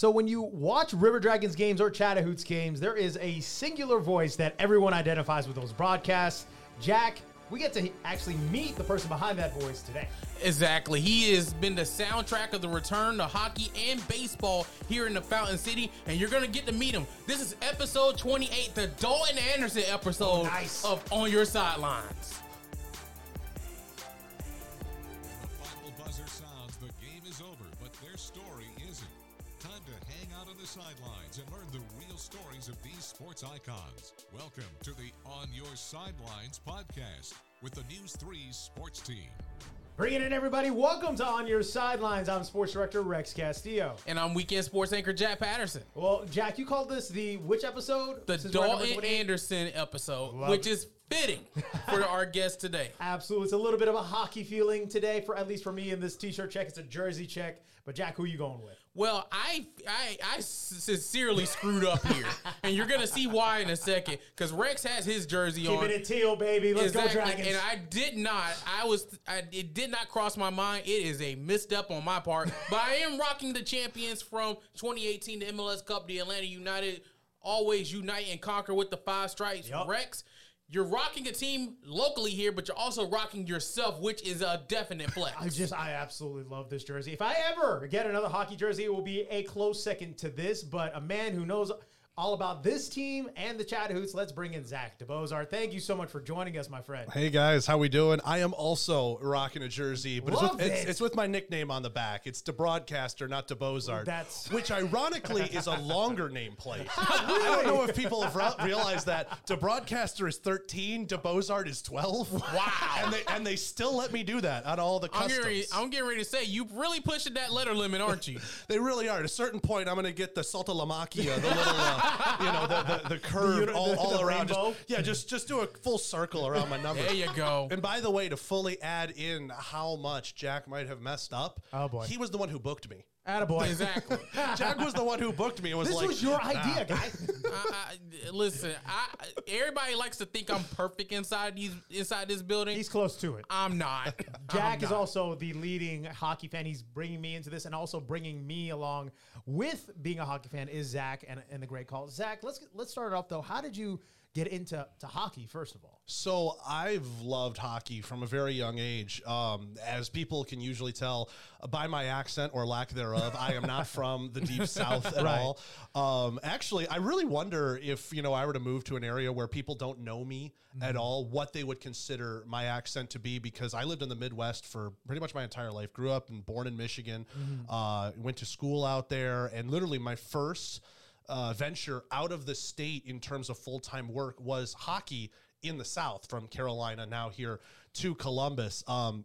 So when you watch River Dragons games or Chattahoots games, there is a singular voice that everyone identifies with those broadcasts. Jack, we get to actually meet the person behind that voice today. Exactly. He has been the soundtrack of the return to hockey and baseball here in the Fountain City, and you're going to get to meet him. This is episode 28, the Dalton Anderson episode oh, Nice. of On Your Sidelines. Sports icons. Welcome to the On Your Sidelines podcast with the News 3 sports team. Bring it in, everybody. Welcome to On Your Sidelines. I'm sports director Rex Castillo. And I'm weekend sports anchor Jack Patterson. Well, Jack, you called this the which episode? The Since we're at Dalton Anderson episode, Love which it. is fitting for our guest today. Absolutely. It's a little bit of a hockey feeling today, for at least for me in this t-shirt check. It's a jersey check. But Jack, who are you going with? Well, I, I I sincerely screwed up here, and you're gonna see why in a second. Because Rex has his jersey on, Keeping it a teal, baby. Let's Exactly, go Dragons. and I did not. I was. I, it did not cross my mind. It is a misstep on my part, but I am rocking the champions from 2018, the MLS Cup, the Atlanta United. Always unite and conquer with the five stripes. Yup. Rex, you're rocking a team locally here, but you're also rocking yourself, which is a definite flex. I just, I absolutely love this jersey. If I ever get another hockey jersey, it will be a close second to this. But a man who knows all about this team and the Chattahoots, let's bring in Zach DeBozar. Thank you so much for joining us, my friend. Hey guys, how we doing? I am also rocking a jersey, but it's with, it. it's with my nickname on the back. It's the broadcaster, not the Bozard. That's- which ironically is a longer nameplate. I don't know if people have realized that. The broadcaster is 13, the Bozard is 12. Wow. and they and they still let me do that on all the I'm getting, ready, I'm getting ready to say you really pushing that letter limit, aren't you? They really are. At a certain point, I'm going to get the Saltalamacchia, the little, uh, you know, the the, the curve uni- all, the- all the around. Just- rainbow? yeah, just just do a full circle around my number. There you go. And by the way, to fully add in how much Jack might have messed up, Oh, boy. he was the one who booked me. Attaboy. Exactly. Jack was the one who booked me. and was This like, was your idea, guy. I, I, listen, I everybody likes to think I'm perfect inside these inside this building. He's close to it. I'm not. Jack I'm is not. also the leading hockey fan. He's bringing me into this and also bringing me along with being a hockey fan is Zach and, and the great call. Zach, let's let's start it off though. How did you get into to hockey first of all? So I've loved hockey from a very young age. Um, as people can usually tell by my accent or lack thereof, I am not from the deep south at Right. all. Um, actually, I really wonder if you know I were to move to an area where people don't know me at all, what they would consider my accent to be. Because I lived in the Midwest for pretty much my entire life. Grew up and born in Michigan. Uh, went to school out there, and literally my first uh, venture out of the state in terms of full time work was hockey in the South from Carolina now here to Columbus. Um,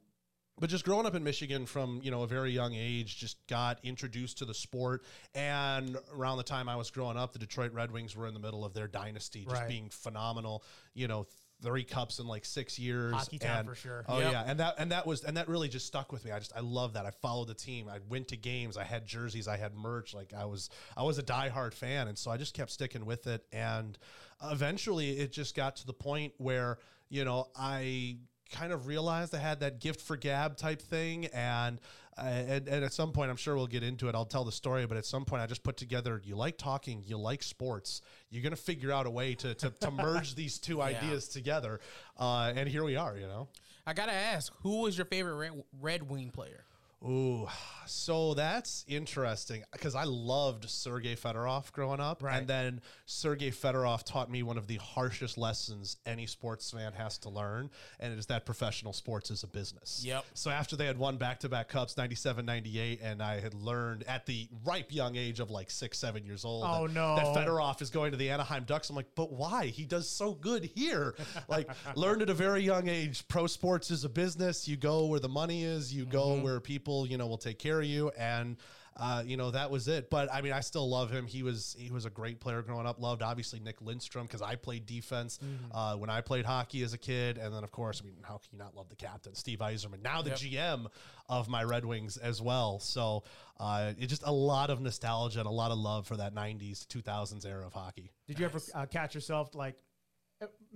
but just growing up in Michigan from you know a very young age, just got introduced to the sport. And around the time I was growing up, the Detroit Red Wings were in the middle of their dynasty, just Right. being phenomenal. You know, three cups in like six years. Hockey town and- for sure. Oh Yep. yeah, and that and that was and that really just stuck with me. I just I love that. I followed the team. I went to games. I had jerseys. I had merch. Like I was I was a diehard fan, and so I just kept sticking with it. And eventually, it just got to the point where you know I kind of realized I had that gift for gab type thing, and uh, and, and at some point, I'm sure we'll get into it. I'll tell the story, but at some point, I just put together. You like talking, you like sports. You're gonna figure out a way to to, to merge these two ideas together, uh, and here we are. You know. I gotta ask, who was your favorite Red, Red Wing player? Ooh, so that's interesting because I loved Sergei Fedorov growing up, Right. and then Sergei Fedorov taught me one of the harshest lessons any sports fan has to learn, and it is that professional sports is a business. Yep. So after they had won back-to-back cups, 97, 98, and I had learned at the ripe young age of like six, seven years old, Oh, that, no. that Fedorov is going to the Anaheim Ducks. I'm like, but why? He does so good here. like, learned at a very young age. Pro sports is a business. You go where the money is. You go mm-hmm. where people, you know, will take care of you. And uh, you know that was it. But I mean, I still love him. He was he was a great player growing up. Loved obviously Nick Lidstrom because I played defense uh, when I played hockey as a kid. And then of course, I mean, how can you not love the captain, Steve Yzerman, now the Yep. GM of my Red Wings as well. So uh, it's just a lot of nostalgia and a lot of love for that '90s, 2000s era of hockey. Did you ever uh, catch yourself like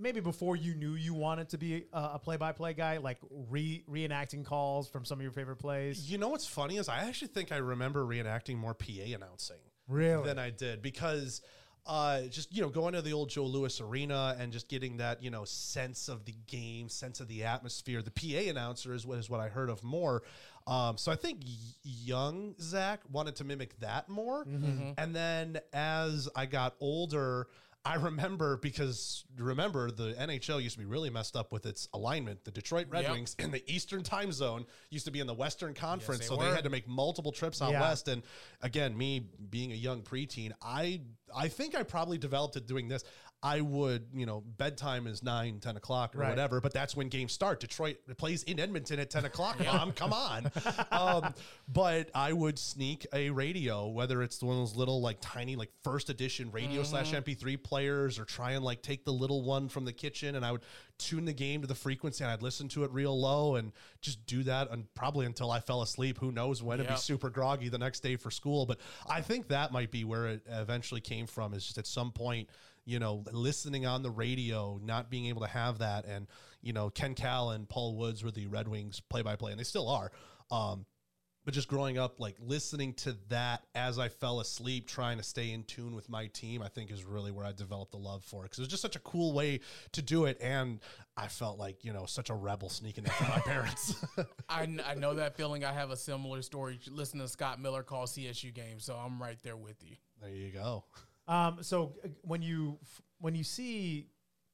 maybe before you knew you wanted to be a, a play-by-play guy, like re reenacting calls from some of your favorite plays? You know what's funny is I actually think I remember reenacting more PA announcing. Really? than I did because uh, just you know going to the old Joe Louis Arena and just getting that you know sense of the game, sense of the atmosphere. The PA announcer is what is what I heard of more. Um, so I think y- young Zach wanted to mimic that more, and then as I got older. I remember because remember the NHL used to be really messed up with its alignment. The Detroit Red Yep. Wings in the Eastern Time Zone used to be in the Western Conference, they so were. they had to make multiple trips out Yeah. west. And again, me being a young preteen, I I think I probably developed it doing this. I would, you know, bedtime is 9, 10 o'clock or Right. whatever, but that's when games start. Detroit plays in Edmonton at 10 o'clock, mom. Come on. um, but I would sneak a radio, whether it's one of those little, like, tiny, like, first edition radio slash MP3 players or try and, like, take the little one from the kitchen and I would tune the game to the frequency and I'd listen to it real low and just do that and probably until I fell asleep. Who knows when? It'd be super groggy the next day for school. But I think that might be where it eventually came from. Is just at some point, you know, listening on the radio, not being able to have that, and you know, Ken Kal and Paul Woods were the Red Wings play-by-play, and they still are. Um, but just growing up, like listening to that as I fell asleep, trying to stay in tune with my team, I think is really where I developed the love for it because it was just such a cool way to do it, and I felt like you know such a rebel sneaking on my parents. I, I know that feeling. I have a similar story. Listening to Scott Miller call CSU games, so I'm right there with you. there you go. Um, so uh, when you when you see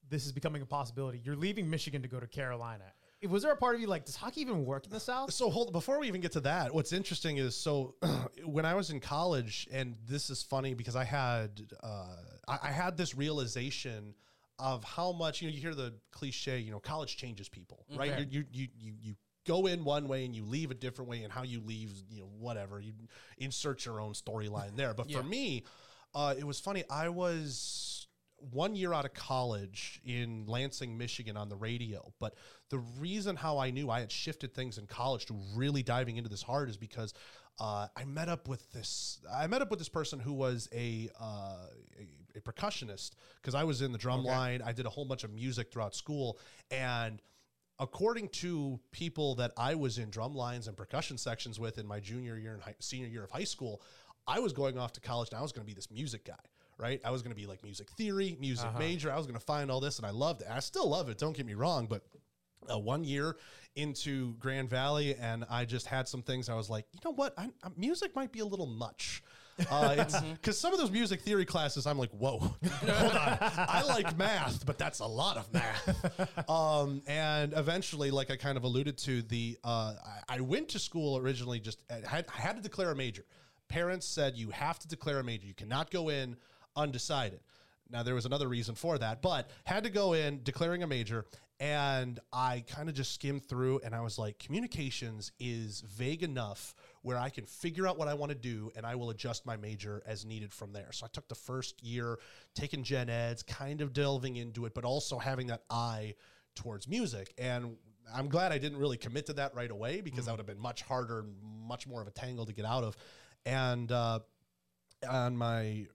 this is becoming a possibility, you're leaving Michigan to go to Carolina. Was there a part of you like, does hockey even work in the South? So hold before we even get to that. What's interesting is so when I was in college, and this is funny because I had uh, I, I had this realization of how much you know. You hear the cliche, you know, college changes people, right? Okay. You, you you you you go in one way and you leave a different way, and how you leave, you know, whatever you insert your own storyline there. But Yeah. for me, uh, it was funny. I was one year out of college in Lansing, Michigan on the radio. But the reason how I knew I had shifted things in college to really diving into this hard is because uh, I met up with this. I met up with this person who was a uh, a, a percussionist because I was in the drum line. I did a whole bunch of music throughout school, and according to people that I was in drum lines and percussion sections with in my junior year and high, senior year of high school, I was going off to college and I was going to be this music guy, right? I was going to be like music theory, music major. I was going to find all this and I loved it. I still love it. Don't get me wrong, but uh, one year into Grand Valley, and I just had some things. I was like, you know what? I, I, music might be a little much. Uh, because some of those music theory classes, I'm like, whoa, hold on. I like math, but that's a lot of math. um, and eventually, like I kind of alluded to, the uh, I, I went to school originally. Just I had, I had to declare a major. Parents said you have to declare a major. You cannot go in undecided. Now there was another reason for that, but had to go in declaring a major, and I kind of just skimmed through, and I was like, communications is vague enough where I can figure out what I want to do, and I will adjust my major as needed from there. So I took the first year taking gen eds, kind of delving into it, but also having that eye towards music, and I'm glad I didn't really commit to that right away because mm. that would have been much harder, much more of a tangle to get out of, and. uh on my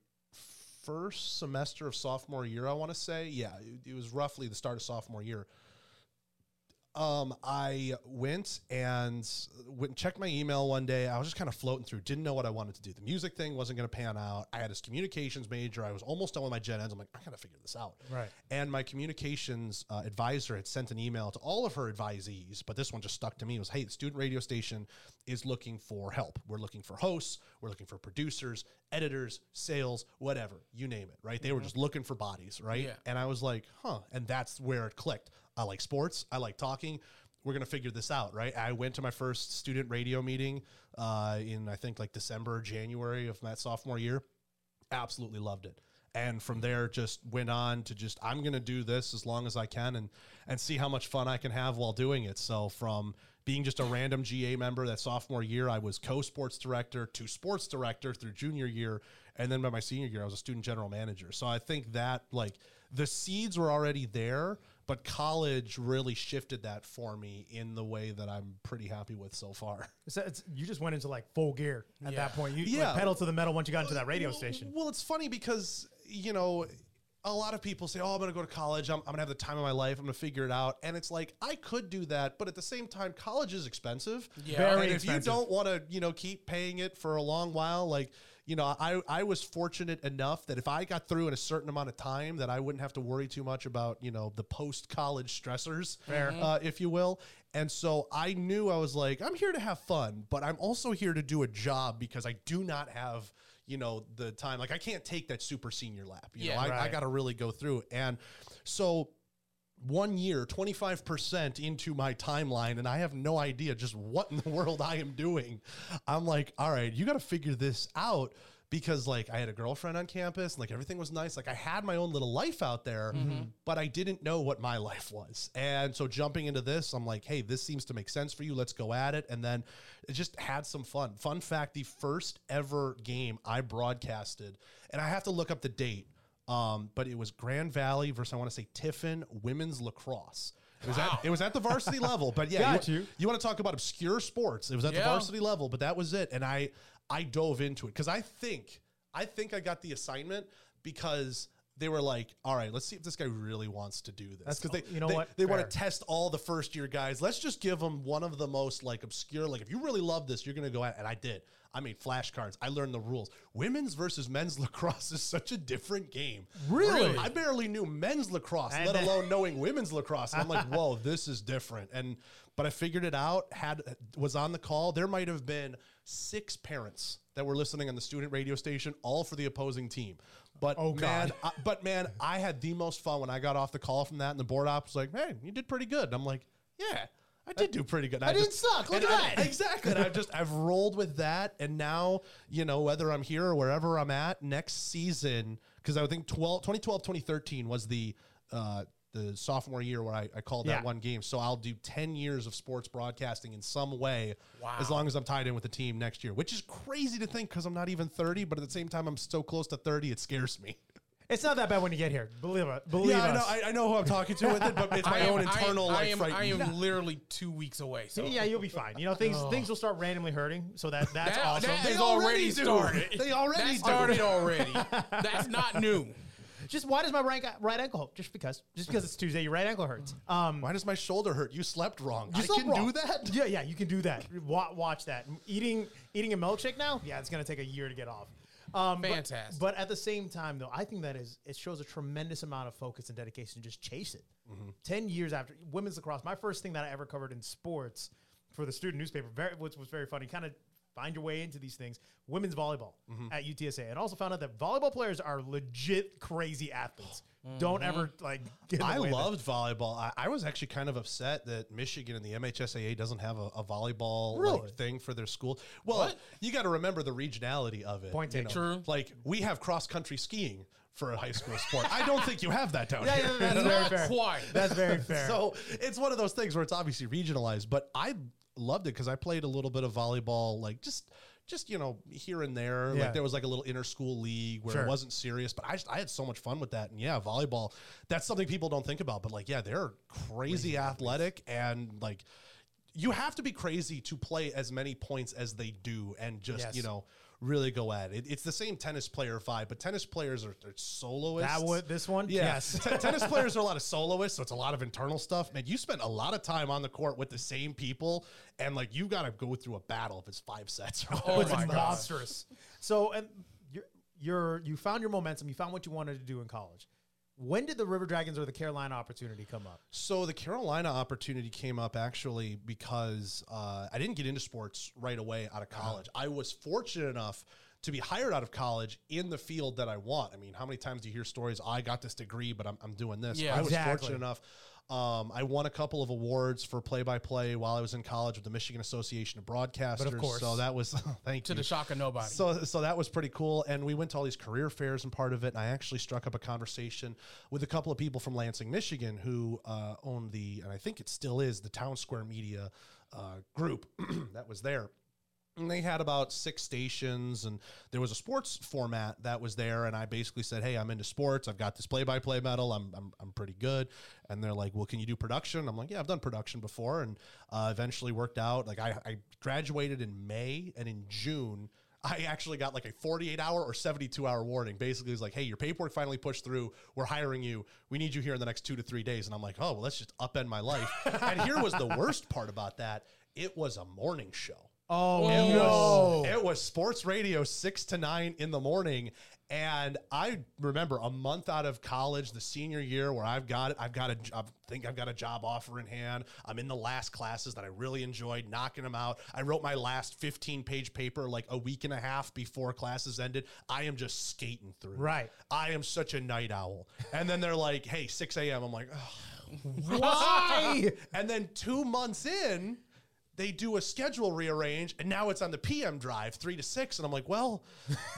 first semester of sophomore year, I want to say, yeah, it, it was roughly the start of sophomore year. Um, I went and went and checked my email one day. I was just kind of floating through, didn't know what I wanted to do. The music thing wasn't going to pan out. I had this communications major. I was almost done with my gen eds. I'm like, I got to figure this out. Right. And my communications uh, advisor had sent an email to all of her advisees, but this one just stuck to me. It was, hey, the student radio station is looking for help. We're looking for hosts. We're looking for producers, editors, sales, whatever, you name it, right? They were just looking for bodies, right? Yeah. And I was like, huh. And that's where it clicked. I like sports. I like talking. We're to figure this out, right? I went to my first student radio meeting uh, in, I think, like December, or January of my sophomore year absolutely loved it and from there just went on to just i'm to do this as long as i can and and see how much fun i can have while doing it so from being just a random ga member that sophomore year i was co-sports director to sports director through junior year and then by my senior year i was a student general manager so i think that like the seeds were already there but college really shifted that for me in the way that i'm pretty happy with so far So it's, you just went into like full gear at Yeah. that point. You Yeah. like, pedal to the metal once you got into that radio station. Well, it's funny because, you know, a lot of people say, oh, I'm going to go to college. I'm, I'm going to have the time of my life. I'm going to figure it out. And it's like, I could do that. But at the same time, college is expensive. Yeah. Very and if expensive. you don't want to, you know, keep paying it for a long while, like, you know, I, I was fortunate enough that if I got through in a certain amount of time, that I wouldn't have to worry too much about, you know, the post college stressors, uh, if you will. And so I knew I was like, I'm here to have fun, but I'm also here to do a job because I do not have, you know, the time. Like I can't take that super senior lap. You Yeah. know, I, I got to really go through. And so one year, 25% into my timeline, and I have no idea just what in the world I am doing. I'm like, all right, you got to figure this out because, like, I had a girlfriend on campus, and, like, everything was nice. Like, I had my own little life out there, mm-hmm. but I didn't know what my life was. And so, jumping into this, I'm like, hey, this seems to make sense for you. Let's go at it. And then it just had some fun. Fun fact the first ever game I broadcasted, and I have to look up the date. Um, but it was Grand Valley versus I want to say Tiffin women's lacrosse. It was at it was at the varsity level, but yeah, Got you, you. want to talk about obscure sports? It was at the Yeah. varsity level, but that was it, and I I dove into it because I think I think I got the assignment because they were like, all right, let's see if this guy really wants to do this. That's- Because they you know they, what? they want to test all the first year guys. Let's just give them one of the most like obscure. Like if you really love this, you're gonna go at. And I did. I made flashcards. I learned the rules. Women's versus men's lacrosse is such a different game. Really? I barely knew men's lacrosse, And let then- alone knowing women's lacrosse. And I'm like, whoa, this is different. And but I figured it out. Had was on the call. There might have been six parents that were listening on the student radio station, all for the opposing team. But Oh, man. I, but man, I had the most fun when I got off the call from that, and the board op was like, "Hey, you did pretty good." And I'm like, "Yeah." I did do pretty good. I didn't suck. Look at I- that. exactly. And I've just I've rolled with that, and now you know whether I'm here or wherever I'm at next season, because I think 12, 2012, 2013 was the uh, the sophomore year where I, I called Yeah. that one game. So I'll do ten years of sports broadcasting in some way, Wow. as long as I'm tied in with the team next year, which is crazy to think because I'm not even thirty, but at the same time I'm so close to thirty, it scares me. It's not that bad when you get here. Believe it. Believe yeah, I know, I, I know who I'm talking to with it, but it's my am, own I am- internal I like am, fright. I am literally two weeks away. So yeah, you'll be fine. You know, things things will start randomly hurting. So that that's That- awesome. that They is already already do. started. They already that do. started already. That's not new. Just why does my right right ankle hurt? Just because. Just because it's Tuesday, your right ankle hurts. Um, Why does my shoulder hurt? You slept wrong. you I can wrong. do that. Yeah, yeah, you can do that. Wa- watch that. Eating eating a milkshake now. Yeah, it's gonna take a year to get off. Um, but- Fantastic. But, at the same time, though, I think that is it shows a tremendous amount of focus and dedication to just chase it. Ten years after women's lacrosse, my first thing that I ever covered in sports for the student newspaper, very which was very funny. Kind of find your way into these things. Women's volleyball mm-hmm. at UTSA, and also found out that volleyball players are legit crazy athletes. Mm-hmm. Don't ever like. Get I way of that. loved volleyball. I, I was actually kind of upset that Michigan and the MHSAA doesn't have a, a volleyball like, thing for their school. Well, What? you got to remember the regionality of it. Point you taken. know? True. Like we have cross country skiing for a high school sport. I don't think you have that down Yeah, here. yeah, that's very fair. quite. That's very fair. So it's one of those things where it's obviously regionalized, but I loved it because I played a little bit of volleyball, like just just you know here and there. Yeah. Like there was like a little inter school league where Sure. it wasn't serious, but I just I had so much fun with that. And yeah, volleyball that's something people don't think about, but like yeah, they're crazy athletic and like. You have to be crazy to play as many points as they do, and just Yes. you know really go at it. It's the same tennis player vibe, but tennis players are, are soloists. that would this one. Yeah. Yes. T- tennis players are a lot of soloists, so it's a lot of internal stuff. Man, you spend a lot of time on the court with the same people, and like you got to go through a battle if it's five sets. Or Oh it's monstrous. So, and you're, you're you found your momentum. You found what you wanted to do in college. When did the River Dragons or the Carolina opportunity come up? So the Carolina opportunity came up actually because uh, I didn't get into sports right away out of college. I was fortunate enough to be hired out of college in the field that I want. I mean, how many times do you hear stories? I got this degree, but I'm, I'm doing this. Yeah, I was exactly. fortunate enough. Um, I won a couple of awards for play-by-play while I was in college with the Michigan Association of Broadcasters. course. so that was thank To you. the shock of nobody. So, so that was pretty cool. And we went to all these career fairs and part of it. And I actually struck up a conversation with a couple of people from Lansing, Michigan, who uh, own the, and I think it still is, the Town Square Media uh, group that was there. And they had about six stations, and there was a sports format that was there. And I basically said, "Hey, I'm into sports. I've got this play-by-play medal. I'm, I'm, I'm pretty good." And they're like, "Well, can you do production?" I'm like, "Yeah, I've done production before." And uh, eventually worked out. Like I, I graduated in May, and in June, I actually got like a 48 hour or 72 hour warning. Basically, it was like, "Hey, your paperwork finally pushed through. We're hiring you. We need you here in the next two to three days." And I'm like, "Oh, well, let's just upend my life." and here was the worst part about that: it was a morning show. Oh, It It no. was, it was sports radio six to nine in the morning. And I remember a month out of college, the senior year, where I've got it. I've got a, I think I've got a job offer in hand. I'm in the last classes that I really enjoyed, knocking them out. I wrote my last 15 page paper like a week and a half before classes ended. I am just skating through. Right. I am such a night owl. And then they're like, "Hey, 6 a.m." I'm like, "Ugh, Why? and then two months in, they do a schedule rearrange, and now it's on the PM drive, three to six. And I'm like, well,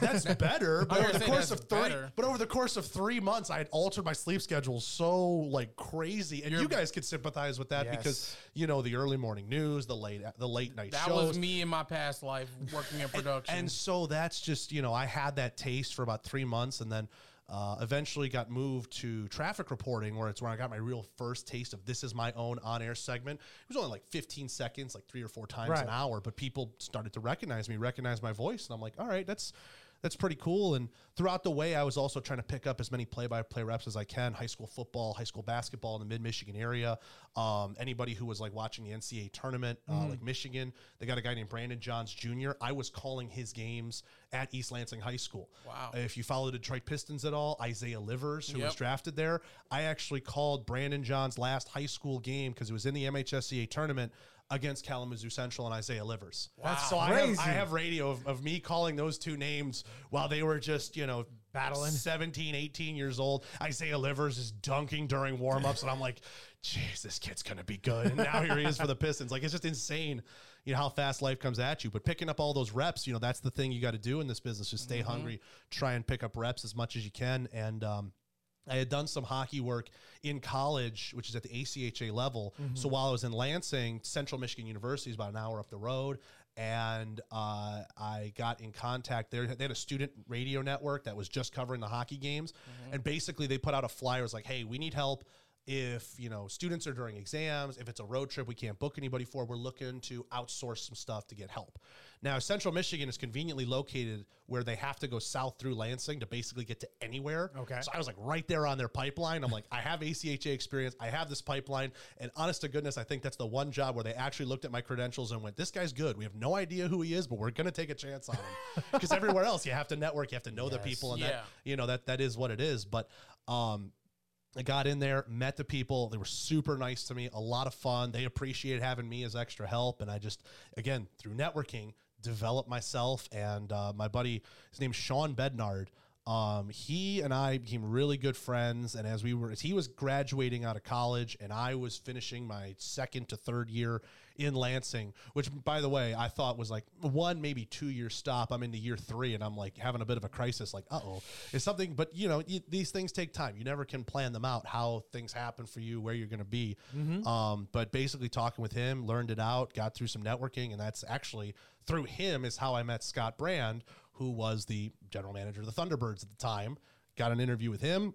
that's better. But over the say course that's of three, better. but over the course of three months, I had altered my sleep schedule so like crazy. And you guys could sympathize with that because you know the early morning news, the late the late night show. That shows. was me in my past life working in production. And so that's just, you know, I had that taste for about three months and then uh, eventually got moved to traffic reporting, where it's where I got my real first taste of this is my own on air segment. It was only like 15 seconds, like three or four times Right. an hour, but people started to recognize me, recognize my voice. And I'm like, all right, that's. That's pretty cool. And throughout the way, I was also trying to pick up as many play-by-play reps as I can. High school football, high school basketball in the mid-Michigan area. Um, anybody who was like watching the NCAA tournament, uh, like Michigan, they got a guy named Brandon Johns Jr. I was calling his games at East Lansing High School. Wow. If you follow the Detroit Pistons at all, Isaiah Livers, who was drafted there, I actually called Brandon Johns' last high school game because it was in the MHSCA tournament against Kalamazoo Central and Isaiah Livers. That's So I have, I have radio of, of me calling those two names while they were just, you know, Battling. 17, 18 years old. Isaiah Livers is dunking during warmups, and I'm like, jeez, this kid's going to be good. And now here he is for the Pistons. Like, it's just insane, you know, how fast life comes at you. But picking up all those reps, you know, that's the thing you got to do in this business. Just stay hungry, try and pick up reps as much as you can. And, um, I had done some hockey work in college, which is at the ACHA level. So while I was in Lansing, Central Michigan University is about an hour up the road. And uh, I got in contact there. They had a student radio network that was just covering the hockey games. And basically, they put out a flyer. It was like, hey, we need help if you know students are during exams if it's a road trip we can't book anybody for we're looking to outsource some stuff to get help. Now central michigan is conveniently located where they have to go south through lansing to basically get to anywhere. Okay. so i was like right there on their pipeline. I'm like i have acha experience. I have this pipeline. And honest to goodness i think that's the one job where they actually looked at my credentials and went this guy's good. We have no idea who he is but we're going to take a chance on him. Because everywhere else you have to network. You have to know the people and Yeah. that you know that that is what it is. But um I got in there, met the people. They were super nice to me, a lot of fun. They appreciated having me as extra help. And I just, again, through networking, developed myself. And uh, my buddy, his name's Sean Bednard. Um, he and I became really good friends. And as we were, as he was graduating out of college and I was finishing my second to third year in Lansing, which by the way, I thought was like one, maybe two year stop. I'm into year three and I'm like having a bit of a crisis, like, uh oh, it's something, but you know, y- these things take time. You never can plan them out, how things happen for you, where you're going to be. Um, but basically, talking with him, learned it out, got through some networking, and that's actually through him is how I met Scott Brand, who was the general manager of the Thunderbirds at the time. Got an interview with him,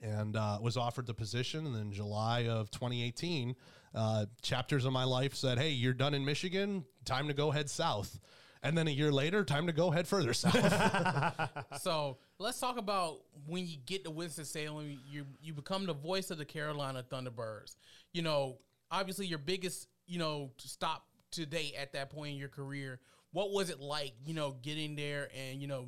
and uh, was offered the position. And then July of 2018, uh, chapters of my life said, "Hey, you're done in Michigan. Time to go head south." And then a year later, time to go head further south. So let's talk about when you get to Winston Salem, you you become the voice of the Carolina Thunderbirds. You know, obviously your biggest you know stop to date at that point in your career. What was it like? You know, getting there and you know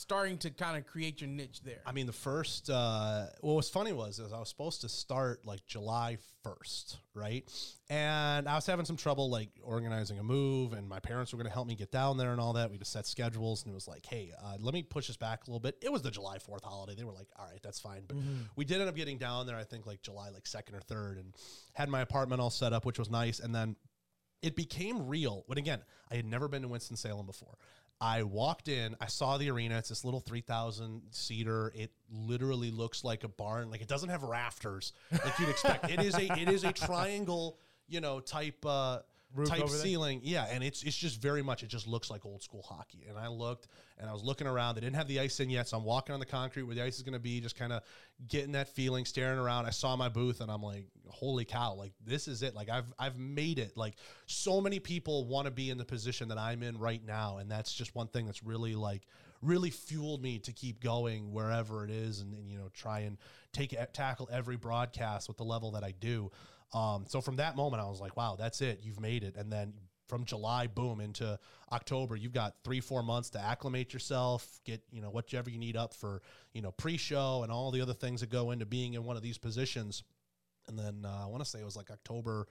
starting to kind of create your niche there. I mean, the first, uh, what was funny was, is I was supposed to start like July 1st, right? And I was having some trouble like organizing a move, and my parents were going to help me get down there and all that. We just set schedules, and it was like, hey, uh, let me push this back a little bit. It was the July 4th holiday. They were like, all right, that's fine. But we did end up getting down there, I think like July like 2nd or 3rd, and had my apartment all set up, which was nice. And then it became real. But again, I had never been to Winston Salem before. I walked in, I saw the arena. It's this little 3,000 seater. It literally looks like a barn. Like it doesn't have rafters like you'd expect. it is a it is a triangle, you know, type uh type ceiling. Yeah, and it's it's just very much it just looks like old school hockey. And I looked and I was looking around. They didn't have the ice in yet, so I'm walking on the concrete where the ice is going to be, just kind of getting that feeling, staring around. I saw my booth and I'm like, holy cow! Like this is it. Like I've I've made it. Like so many people want to be in the position that I'm in right now, and that's just one thing that's really like really fueled me to keep going wherever it is, and, and you know try and take eh, tackle every broadcast with the level that I do. Um, so from that moment, I was like, wow, that's it. You've made it. And then from July, boom, into October, you've got three, four months to acclimate yourself, get, you know, whatever you need up for, you know, pre show and all the other things that go into being in one of these positions. And then uh, I want to say it was like October,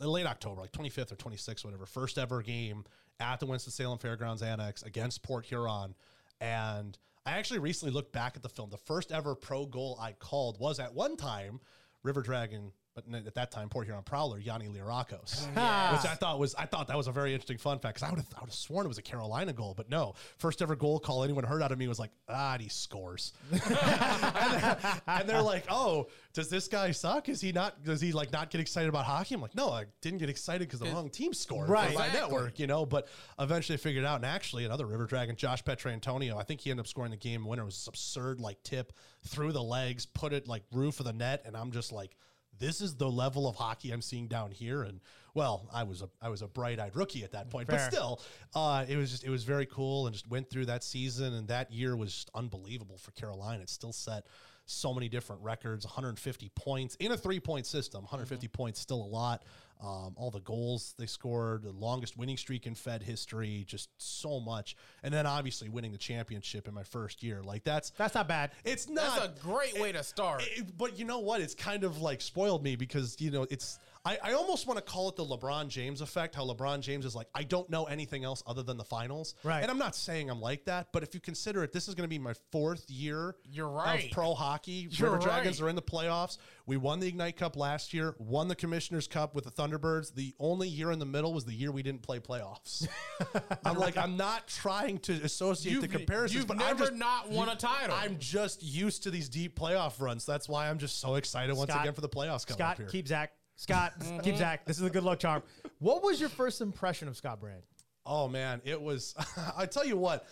uh, late October, like 25th or 26th, whatever, first ever game at the Winston-Salem Fairgrounds Annex against Port Huron. And I actually recently looked back at the film. The first ever pro goal I called was at one time River Dragon but at that time, Port Huron Prowler, Yanni Lirakos, which I thought was I thought that was a very interesting fun fact because I would have I would have sworn it was a Carolina goal, but no, first ever goal call anyone heard out of me was like ah, he scores, and, and, they're like, oh, does this guy suck? Is he not? Does he like not get excited about hockey? I'm like, no, I didn't get excited because the wrong team scored Right. for my Exactly. network, you know. But eventually I figured it out, and actually another River Dragon, Josh Petrantonio, I think he ended up scoring the game winner. It was this absurd like tip through the legs, put it like roof of the net, and I'm just like this is the level of hockey I'm seeing down here. And well, I was a I was a bright eyed rookie at that point, Fair. but still, uh, it was just it was very cool and just went through that season. And that year was just unbelievable for Carolina. It still set so many different records 150 points in a three point system 150 points still a lot um, all the goals they scored the longest winning streak in fed history just so much and then obviously winning the championship in my first year like that's That's not bad. it's not That's a great way to start. it- but you know what? It's kind of like spoiled me because you know it's. I, I almost want to call it the LeBron James effect. How LeBron James is like, I don't know anything else other than the finals. Right. And I'm not saying I'm like that, but if you consider it, this is going to be my fourth year. You're right. Of pro hockey, You're River Dragons right. are in the playoffs. We won the Ignite Cup last year. Won the Commissioner's Cup with the Thunderbirds. The only year in the middle was the year we didn't play playoffs. I'm like, I'm not trying to associate the comparisons, you've but never I'm just not won a title. I'm just used to these deep playoff runs. That's why I'm just so excited once again for the playoffs coming Scott, up here. keep Zach. Scott, keep Zach. This is a good luck charm. What was your first impression of Scott Brand? oh man, it was. I tell you what,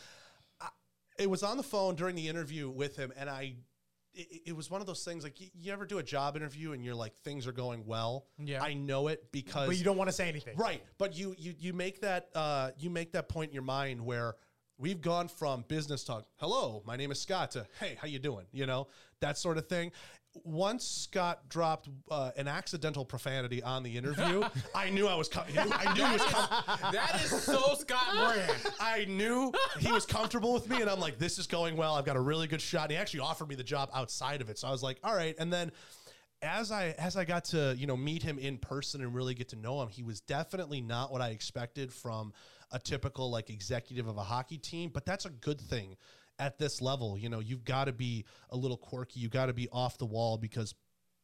I, it was on the phone during the interview with him, and I. It, it was one of those things like you, you ever do a job interview and you're like things are going well. Yeah. I know it because But you don't want to say anything. Right, but you you you make that uh, you make that point in your mind where we've gone from business talk, hello, my name is Scott, to hey, how you doing? You know that sort of thing. Once Scott dropped uh, an accidental profanity on the interview, I knew I was coming. I knew he was coming. that is so Scott Brand. I knew he was comfortable with me, and I'm like, this is going well. I've got a really good shot. And he actually offered me the job outside of it, so I was like, all right. And then as I as I got to you know meet him in person and really get to know him, he was definitely not what I expected from a typical like executive of a hockey team. But that's a good thing at this level. You know, you've got to be a little quirky. You got to be off the wall because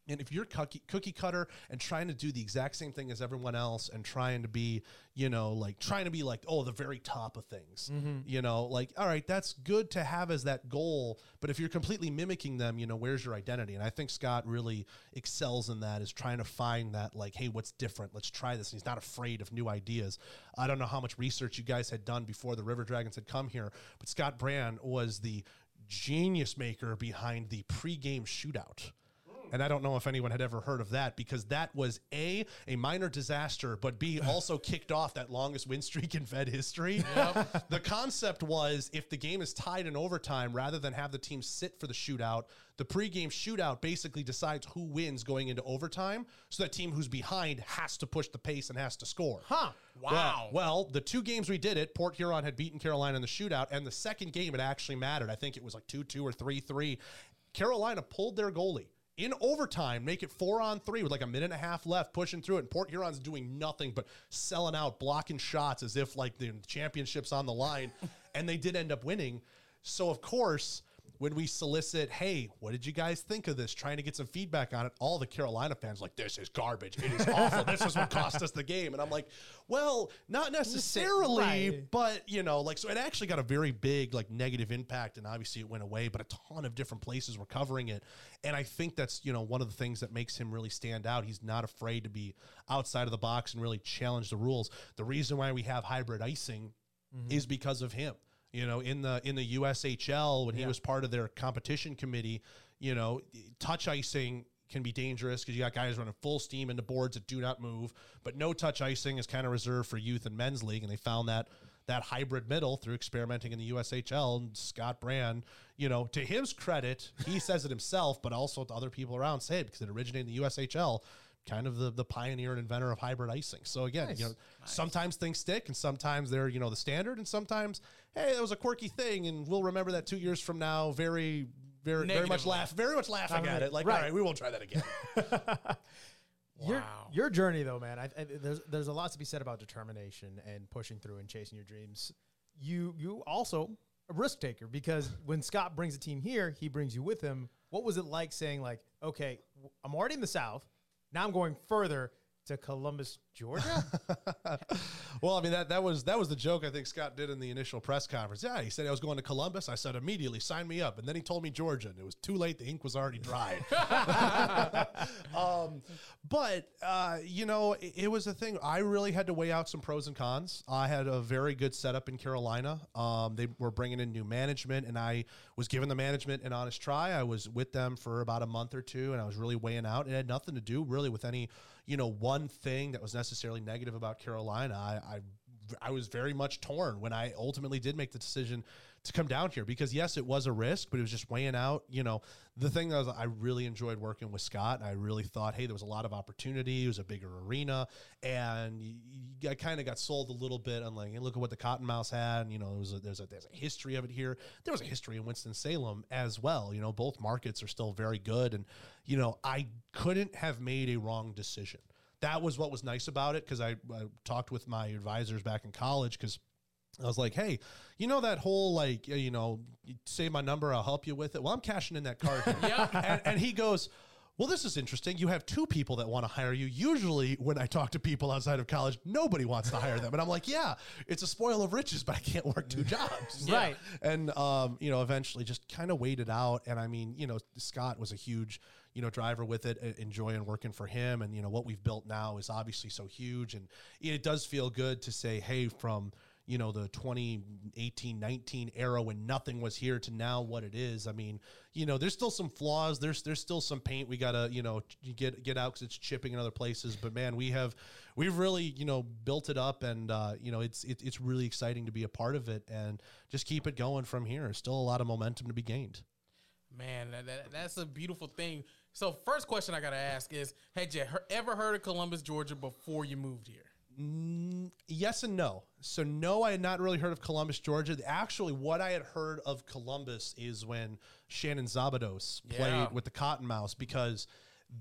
and if you're cookie, cookie cutter and trying to do the exact same thing as everyone else and trying to be, you know, like trying to be like, oh, the very top of things, mm-hmm. you know, like, all right, that's good to have as that goal. But if you're completely mimicking them, you know, where's your identity? And I think Scott really excels in that, is trying to find that, like, hey, what's different? Let's try this. And he's not afraid of new ideas. I don't know how much research you guys had done before the River Dragons had come here, but Scott Brand was the genius maker behind the pregame shootout. And I don't know if anyone had ever heard of that because that was A, a minor disaster, but B, also kicked off that longest win streak in Fed history. The concept was if the game is tied in overtime, rather than have the team sit for the shootout, the pregame shootout basically decides who wins going into overtime. So that team who's behind has to push the pace and has to score. Huh. Wow. Well, well, the two games we did it, Port Huron had beaten Carolina in the shootout, and the second game it actually mattered. I think it was like 2 2 or 3 3. Carolina pulled their goalie in overtime, make it four on three with like a minute and a half left, pushing through it. And Port Huron's doing nothing but selling out, blocking shots as if like the championship's on the line. and they did end up winning. So, of course, when we solicit, hey, what did you guys think of this? Trying to get some feedback on it, all the Carolina fans like, this is garbage. It is awful. this is what cost us the game. And I'm like, well, not necessarily, Right. but you know, like, so it actually got a very big, like, negative impact. And obviously it went away, but a ton of different places were covering it. And I think that's, you know, one of the things that makes him really stand out. He's not afraid to be outside of the box and really challenge the rules. The reason why we have hybrid icing mm-hmm. is because of him. You know, in the in the USHL when he was part of their competition committee, you know, touch icing can be dangerous because you got guys running full steam into boards that do not move. But no touch icing is kind of reserved for youth and men's league, and they found that that hybrid middle through experimenting in the USHL. And Scott Brand, you know, to his credit, he says it himself, but also to other people around say it because it originated in the USHL. Kind of the the pioneer and inventor of hybrid icing. So again, you know, sometimes things stick, and sometimes they're you know the standard, and sometimes hey, that was a quirky thing, and we'll remember that two years from now, very. Very, very much Negatively. laugh, very much laughing at uh-huh. it. Like, Right. all right, we won't try that again. Your, Wow. your journey, though, man, I, I, there's there's a lot to be said about determination and pushing through and chasing your dreams. You you also a risk taker because when Scott brings a team here, he brings you with him. What was it like saying like, okay, I'm already in the South, now I'm going further to Columbus, Georgia? Well, I mean that that was that was the joke I think Scott did in the initial press conference. Yeah, he said I was going to Columbus. I said immediately, sign me up. And then he told me Georgia, and it was too late. The ink was already dry. um, but uh, you know, it, it was a thing. I really had to weigh out some pros and cons. I had a very good setup in Carolina. Um, they were bringing in new management, and I was given the management an honest try. I was with them for about a month or two, and I was really weighing out. It had nothing to do really with any, you know, one thing that was necessarily negative about Carolina. I, I I was very much torn when I ultimately did make the decision to come down here because yes, it was a risk, but it was just weighing out. You know, the thing that was, I really enjoyed working with Scott. I really thought, hey, there was a lot of opportunity. It was a bigger arena, and I kind of got sold a little bit on like, hey, look at what the Cottonmouth had. And, you know, there was a, there's a there's a history of it here. There was a history in Winston Salem as well. You know, both markets are still very good, and you know, I couldn't have made a wrong decision that was what was nice about it because I, I talked with my advisors back in college because I was like, hey, you know that whole like, you know, you say my number, I'll help you with it. Well, I'm cashing in that card. Yeah. and, and he goes, well, this is interesting. You have two people that want to hire you. Usually, when I talk to people outside of college, nobody wants to hire them. And I'm like, yeah, it's a spoil of riches, but I can't work two jobs. Right. And, um, you know, eventually just kind of waited out. And I mean, you know, Scott was a huge, you know, driver with it, enjoying working for him. And, you know, what we've built now is obviously so huge. And it does feel good to say, hey, from, you know, the 2018 19 era when nothing was here to now what it is. I mean, you know, there's still some flaws. There's there's still some paint we got to, you know, get get out cuz it's chipping in other places, but man, we have we've really, you know, built it up and uh, you know, it's it, it's really exciting to be a part of it and just keep it going from here. Still a lot of momentum to be gained. Man, that, that- that's a beautiful thing. So, first question I got to ask is Had you ever heard of Columbus, Georgia before you moved here? Yes and no. So no, I had not really heard of Columbus, Georgia. Actually, what I had heard of Columbus is when Shannon Szabados Yeah. played with the Cottonmouths because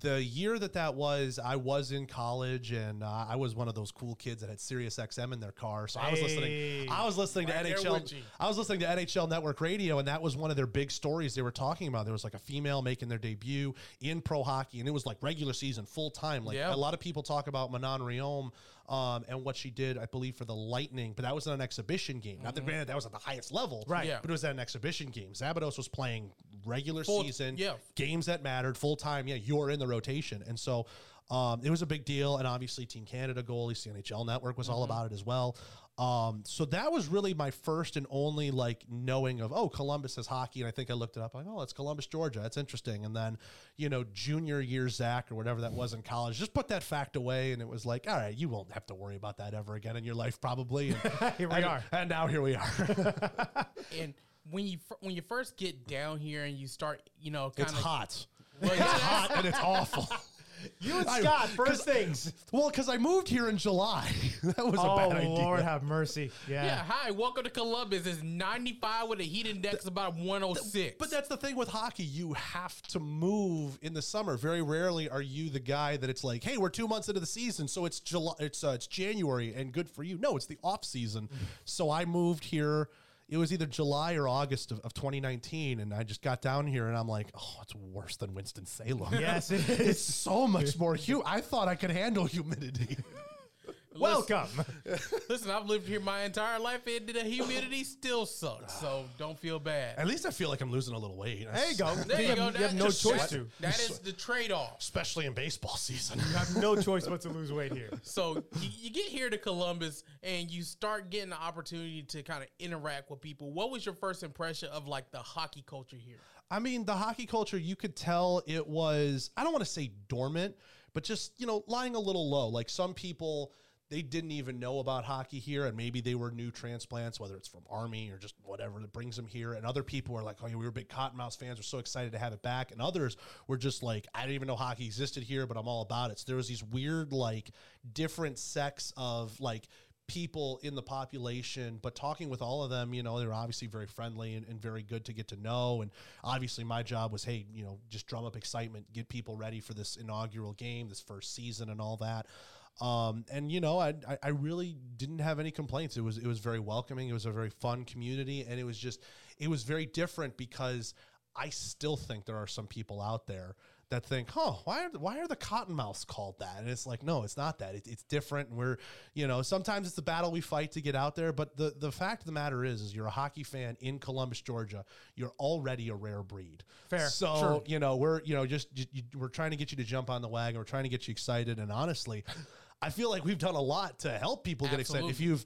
the year that that was, I was in college and uh, I was one of those cool kids that had Sirius XM in their car. So I was Hey. listening. I was listening Right to NHL. I was listening to NHL Network Radio, and that was one of their big stories they were talking about. There was like a female making their debut in pro hockey, and it was like regular season, full time. Like Yeah. a lot of people talk about Manon Rheaume um, and what she did, I believe, for the Lightning, but that was an exhibition game. Not that granted that was at the highest level, Right. Yeah. But it was at an exhibition game. Szabados was playing regular Full- season, yeah. games that mattered, full time. Yeah, you're in the rotation, and so um, it was a big deal. And obviously, Team Canada goalies, the NHL Network was all Mm-hmm. about it as well. Um, so that was really my first and only like knowing of oh Columbus has hockey, and I think I looked it up like oh it's Columbus, Georgia, that's interesting. And then you know junior year Zach or whatever that was in college, just put that fact away, and it was like all right, you won't have to worry about that ever again in your life probably. And, Here we and- are. and now here we are. And when you when you first get down here and you start, you know, kind it's hot. Well, It's hot and it's awful. You and I- first things. Well, because I moved here in July. that was Oh, a bad idea. Lord have mercy. Yeah. Yeah, hi, welcome to Columbus. It's 95 with a heat index about 106. But that's the thing with hockey. You have to move in the summer. Very rarely are you the guy that it's like, hey, we're two months into the season, so it's July, it's uh, it's January, and good for you. No, it's the off season. so I moved here. It was either July or August of, of 2019, and I just got down here, and I'm like, oh, it's worse than Winston Salem. Yes, it it's so much more humid. I thought I could handle humidity. Welcome. Listen, I've lived here my entire life, and the humidity still sucks. So don't feel bad. At least I feel like I'm losing a little weight. There you go. There you have, go. you have no choice that's- to. That is the trade-off. especially in baseball season. You have no choice but to lose weight here. So you, you get here to Columbus and you start getting the opportunity to kind of interact with people. What was your first impression of like the hockey culture here? I mean, the hockey culture, you could tell it was, I don't want to say dormant, but just, you know, lying a little low. Like some people, they didn't even know about hockey here, and maybe they were new transplants, whether it's from Army or just whatever that brings them here. And other people were like, "Oh, yeah, we were big Cottonmouth fans. We're so excited to have it back." And others were just like, "I didn't even know hockey existed here, but I'm all about it." So there was these weird, like, different sects of like people in the population, but talking with all of them, you know, they were obviously very friendly and, and, very good to get to know. And obviously, my job was, hey, you know, just drum up excitement, get people ready for this inaugural game, this first season, and all that. Um, and you know, I, I really didn't have any complaints. It was it was very welcoming. It was a very fun community, and it was just it was very different because I still think there are some people out there that think, "Oh, why are why are the cottonmouths called that?" And it's like, no, it's not that. It, it's different. And we're, you know, sometimes it's the battle we fight to get out there. But the the fact of the matter is, is you're a hockey fan in Columbus, Georgia. You're already a rare breed. Fair. So Sure. you know, we're you know just, just you, we're trying to get you to jump on the wagon. We're trying to get you excited. And honestly, I feel like we've done a lot to help people get excited. If you've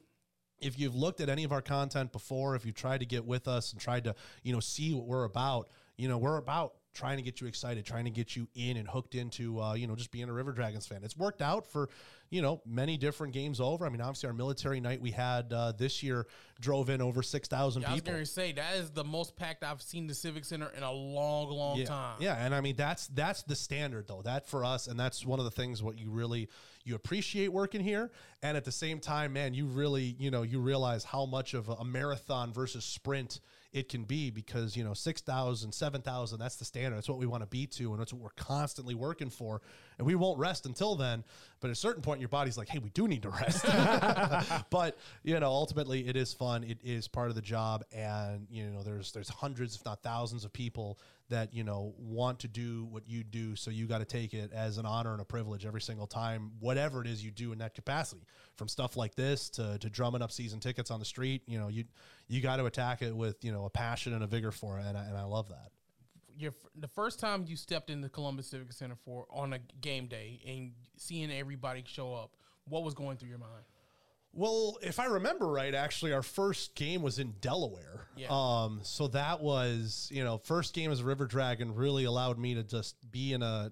if you've looked at any of our content before, if you've tried to get with us and tried to, you know, see what we're about, you know, we're about trying to get you excited, trying to get you in and hooked into, uh, you know, just being a River Dragons fan. It's worked out for, you know, many different games over. I mean, obviously, our military night we had uh, this year drove in over six thousand I was people. going to say that is the most packed I've seen the Civic Center in a long, long yeah. time. Yeah, and I mean that's that's the standard though. That for us, and that's one of the things what you really you appreciate working here, and at the same time, man, you really you know you realize how much of a marathon versus sprint it can be because you know 6000 7000 that's the standard. That's what we want to be to and that's what we're constantly working for. And we won't rest until then but at a certain point your body's like hey we do need to rest. But you know ultimately it is fun. It is part of the job and you know there's there's hundreds if not thousands of people that you know want to do what you do so you got to take it as an honor and a privilege every single time whatever it is you do in that capacity from stuff like this to, to drumming up season tickets on the street you know you you got to attack it with you know a passion and a vigor for it and I, and I love that Your, the first time you stepped in the Columbus Civic Center for on a game day and seeing everybody show up, what was going through your mind? Well, if I remember right, actually, our first game was in Delaware. Yeah. Um, so that was, you know, first game as a River Dragon really allowed me to just be in a,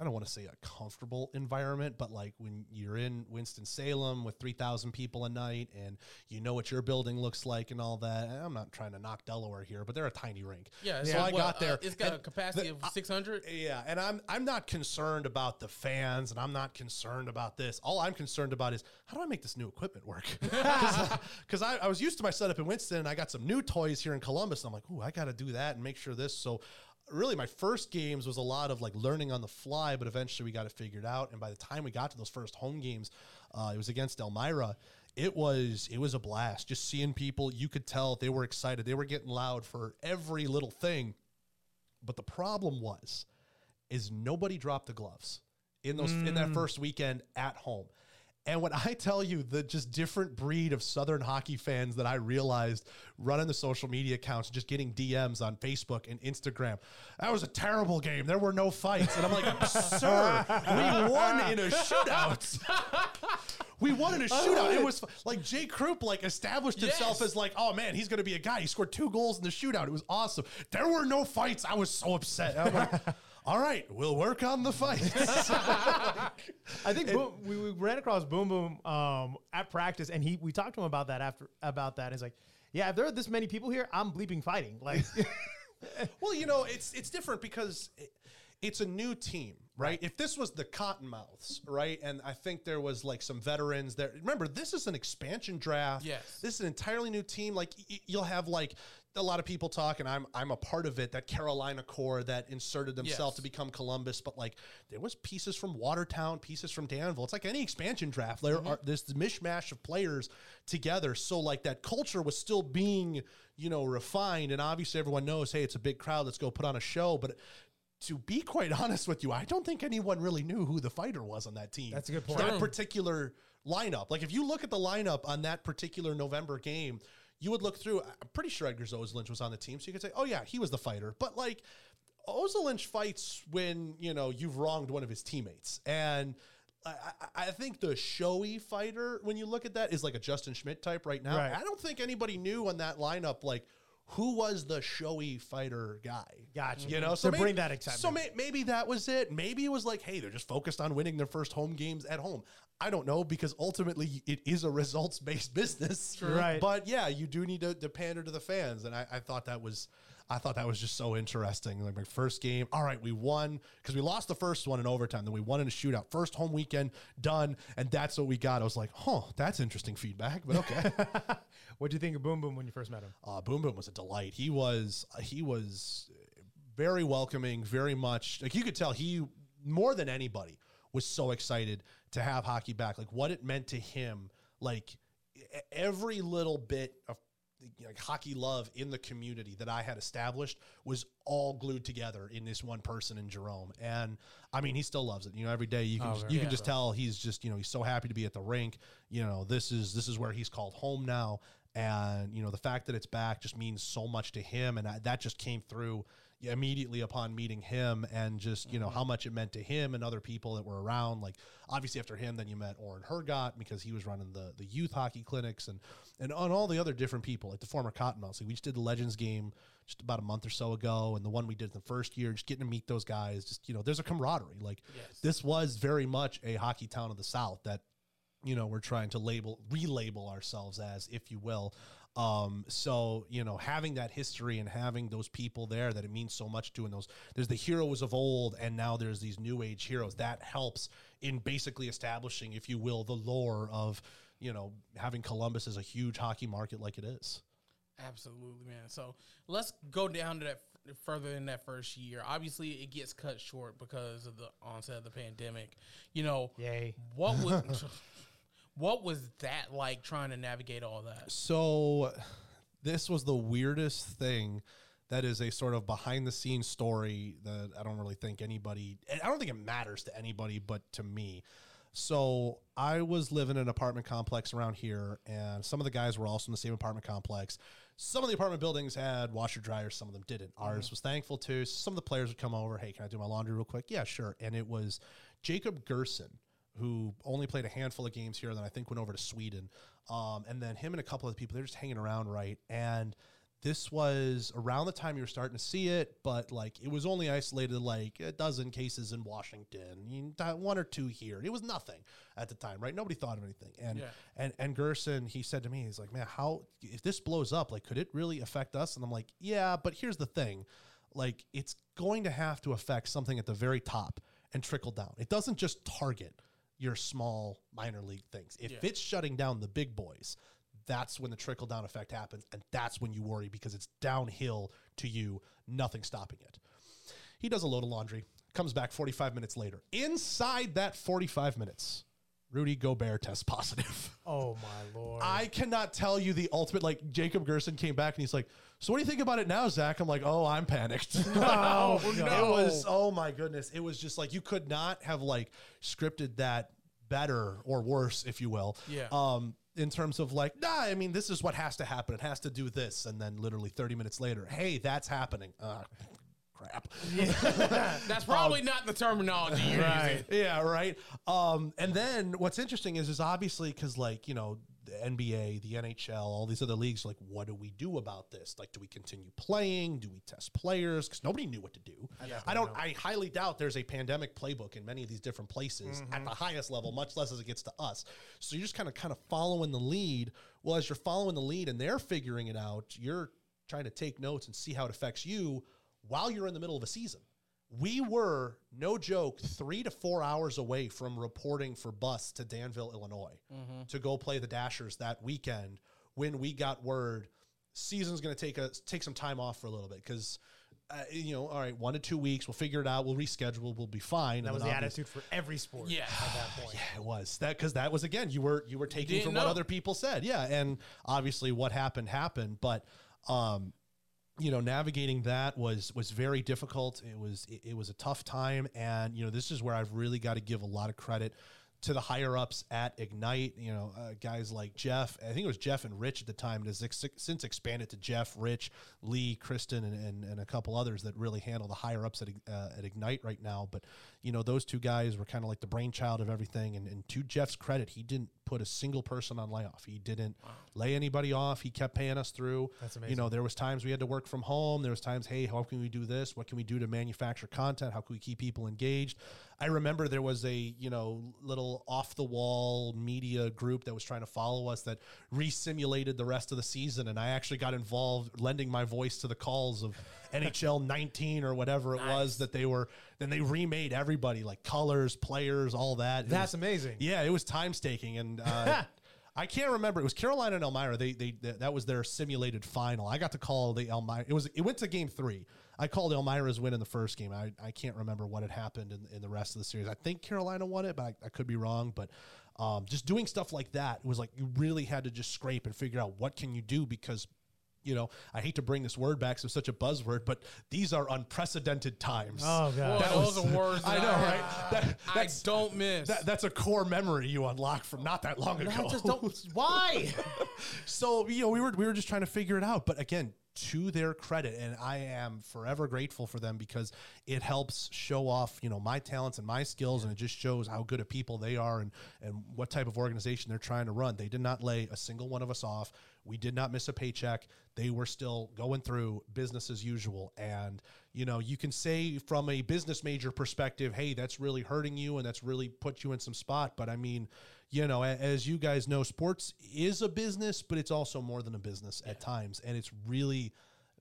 I don't want to say a comfortable environment, but like when you're in Winston Salem with 3,000 people a night and you know what your building looks like and all that. and I'm not trying to knock Delaware here, but they're a tiny rink. Yeah, So so I what, got uh, there. it's got a capacity the- of 600. yeah, and I'm I'm not concerned about the fans, and I'm not concerned about this. All I'm concerned about is how do I make this new equipment work? Because I, I was used to my setup in Winston, and I got some new toys here in Columbus. And I'm like, ooh, I got to do that and make sure this. So, really, my first games was a lot of like learning on the fly, but eventually we got it figured out. And by the time we got to those first home games, uh, it was against Elmira. It was it was a blast. Just seeing people, you could tell they were excited. They were getting loud for every little thing. But the problem was, is nobody dropped the gloves in those in that first weekend at home. And when I tell you the just different breed of Southern hockey fans that I realized running the social media accounts, just getting DMs on Facebook and Instagram, that was a terrible game. There were no fights. And I'm like, sir, we won in a shootout. We won in a shootout. It was like Jay Krupp like established himself Yes. as like, oh man, he's gonna be a guy. He scored two goals in the shootout. It was awesome. There were no fights. I was so upset. I'm like, all right, we'll work on the fights. I think Boom, we, we ran across Boom Boom um, at practice, and he we talked to him about that after about that. He's like, "Yeah, if there are this many people here, I'm bleeping fighting." Like, well, you know, it's it's different because it, it's a new team, right? If this was the Cottonmouths, right, and I think there was like some veterans there. Remember, this is an expansion draft. Yes. this is an entirely new team. Like y- you'll have like a lot of people talk, and I'm I'm a part of it. That Carolina core that inserted themselves Yes. to become Columbus, but like there was pieces from Watertown, pieces from Danville. It's like any expansion draft. There mm-hmm. are this mishmash of players together. So like that culture was still being you know refined, and obviously everyone knows, hey, it's a big crowd. Let's go put on a show, but. To be quite honest with you, I don't think anyone really knew who the fighter was on that team. That's a good point. That particular lineup. Like if you look at the lineup on that particular November game, you would look through. I'm pretty sure Edgar Ozelinch was on the team, so you could say, "Oh yeah, he was the fighter." But like Ozelinch fights when you know you've wronged one of his teammates, and I, I, I think the showy fighter, when you look at that, is like a Justin Schmidt type right now. Right. I don't think anybody knew on that lineup like who was the showy fighter guy? Gotcha. You know, To so may- bring that excitement. So may, maybe that was it. Maybe it was like, hey, they're just focused on winning their first home games at home. I don't know because ultimately it is a results based business. Right. But yeah, you do need to, to pander to the fans, and I, I thought that was. I thought that was just so interesting. Like my first game, all right, we won because we lost the first one in overtime, then we won in a shootout. First home weekend done, and that's what we got. I was like, huh, that's interesting feedback, but okay. What do you think of Boom Boom when you first met him? uh, Boom Boom was a delight. He was he was very welcoming, very much like you could tell he more than anybody was so excited to have hockey back. Like what it meant to him, like every little bit of like hockey love in the community that I had established was all glued together in this one person in Jerome. And I mean, he still loves it. You know, every day you can Oh, just, you can much just tell he's just you know he's so happy to be at the rink. You know, this is this is where he's called home now. And you know, the fact that it's back just means so much to him, and I, that just came through immediately upon meeting him, and just you know mm-hmm. how much it meant to him and other people that were around. Like obviously after him, then you met Oren Hergott because he was running the the youth hockey clinics and and on all the other different people, like the former Cottonmouths. Like we just did the Legends game just about a month or so ago, and the one we did the first year, just getting to meet those guys. Just you know, there's a camaraderie. Like Yes. this was very much a hockey town of the South that you know we're trying to label relabel ourselves as if you will um so you know having that history and having those people there that it means so much to and those there's the heroes of old and now there's these new age heroes that helps in basically establishing if you will the lore of you know having columbus as a huge hockey market like it is Absolutely, man. So let's go down to that further in that first year. Obviously, it gets cut short because of the onset of the pandemic. You know, Yay. what was what was that like trying to navigate all that? So, this was the weirdest thing. That is a sort of behind the scenes story that I don't really think anybody, I don't think it matters to anybody but to me. So, I was living in an apartment complex around here, and some of the guys were also in the same apartment complex. Some of the apartment buildings had washer dryers, some of them didn't. Mm-hmm. Ours was thankful to. Some of the players would come over, hey, can I do my laundry real quick? Yeah, sure. And it was Jacob Gerson who only played a handful of games here, then I think went over to Sweden. Um, and then him and a couple of people, they're just hanging around, right? And this was around the time you were starting to see it, but like it was only isolated like a dozen cases in Washington, one or two here. It was nothing at the time, right? Nobody thought of anything. And Yeah. and and Gerson, he said to me, he's like, man, how if this blows up, like, could it really affect us? And I'm like, yeah, but here's the thing, like, it's going to have to affect something at the very top and trickle down. It doesn't just target your small minor league things. If Yeah. it's shutting down the big boys, that's when the trickle down effect happens, and that's when you worry because it's downhill to you, nothing stopping it. He does a load of laundry, comes back 45 minutes later. Inside that 45 minutes, Rudy Gobert tests positive. Oh my lord. I cannot tell you the ultimate. Like Jacob Gerson came back and he's like, "So what do you think about it now, Zach?" I'm like, "Oh, I'm panicked." Oh, It was oh my goodness. It was just like you could not have like scripted that better or worse, if you will. Yeah. Um, in terms of like, nah, I mean, this is what has to happen. It has to do this, and then literally 30 minutes later, hey, that's happening. Uh, crap. Yeah. That's probably not the terminology you're Right. using. Yeah, right. Um, and then what's interesting is, is obviously because like you know the NBA, the NHL, all these other leagues, like what do we do about this? Like, do we continue playing? Do we test players? Because nobody knew what to do. I don't. I highly doubt there's a pandemic playbook in many of these different places at mm-hmm. the highest level, much less as it gets to us. So you're just kind of kind of following the lead. Well, as you're following the lead and they're figuring it out, you're trying to take notes and see how it affects you while you're in the middle of a season. We were, no joke, three to four hours away from reporting for bus to Danville, Illinois to go play the Dashers that weekend when we got word season's going to take us take some time off for a little bit because uh, you know all right one to two weeks we'll figure it out we'll reschedule we'll be fine that was the attitude for every sport Yeah. at that point. yeah, it was that because that was again you were you were taking from what other people said. Yeah, and obviously what happened happened, but um, you know, navigating that was was very difficult. It was it, it was a tough time, and you know, this is where I've really got to give a lot of credit to the higher ups at Ignite, you know, uh, guys like Jeff, I think it was Jeff and Rich at the time, and has ex- since expanded to Jeff, Rich, Lee, Kristen, and, and, and a couple others that really handle the higher ups at, uh, at Ignite right now. But, you know, those two guys were kind of like the brainchild of everything. And, and to Jeff's credit, he didn't put a single person on layoff. He didn't lay anybody off. He kept paying us through. That's amazing. You know, there was times we had to work from home. There was times, hey, how can we do this? What can we do to manufacture content? How can we keep people engaged? I remember there was a you know little off the wall media group that was trying to follow us that re-simulated the rest of the season, and I actually got involved, lending my voice to the calls of NHL 19 or whatever it was that they were. Then they remade everybody like colors, players, all that. It That's was- amazing. yeah, it was time staking, and uh, I can't remember. It was Carolina and Elmira. They they that that was their simulated final. I got to call the Elmira. It was it went to game three. I called Elmira's win in the first game. I, I can't remember what had happened in, in the rest of the series. I think Carolina won it, but I, I could be wrong. But um, just doing stuff like that was like you really had to just scrape and figure out what can you do because you know I hate to bring this word back, so it's such a buzzword, but these are unprecedented times. Oh Boy, god. That those was- are words. I know, right? That- I don't miss. That, that's a core memory you unlock from not that long ago. I just don't. Why? so you know we were we were just trying to figure it out, but again, to their credit, and I am forever grateful for them because it helps show off you know my talents and my skills, and it just shows how good of people they are and and what type of organization they're trying to run. They did not lay a single one of us off. We did not miss a paycheck. They were still going through business as usual. And, you know, you can say from a business major perspective, hey, that's really hurting you and that's really put you in some spot. But I mean, you know, as you guys know, sports is a business, but it's also more than a business at times. And it's really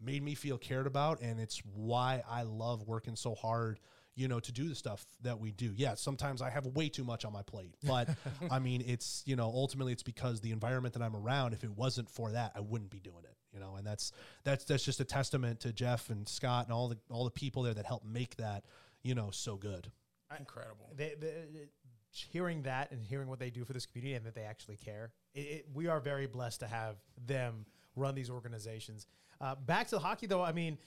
made me feel cared about. And it's why I love working so hard you know, to do the stuff that we do. Yeah, sometimes I have way too much on my plate, but I mean, it's, you know, ultimately it's because the environment that I'm around, if it wasn't for that, I wouldn't be doing it, you know, and that's, that's, that's just a testament to Jeff and Scott and all the, all the people there that help make that, you know, so good. Incredible. they, they, hearing that and hearing what they do for this community and that they actually care, it, it, we are very blessed to have them run these organizations. Uh, back to the hockey, though. I mean,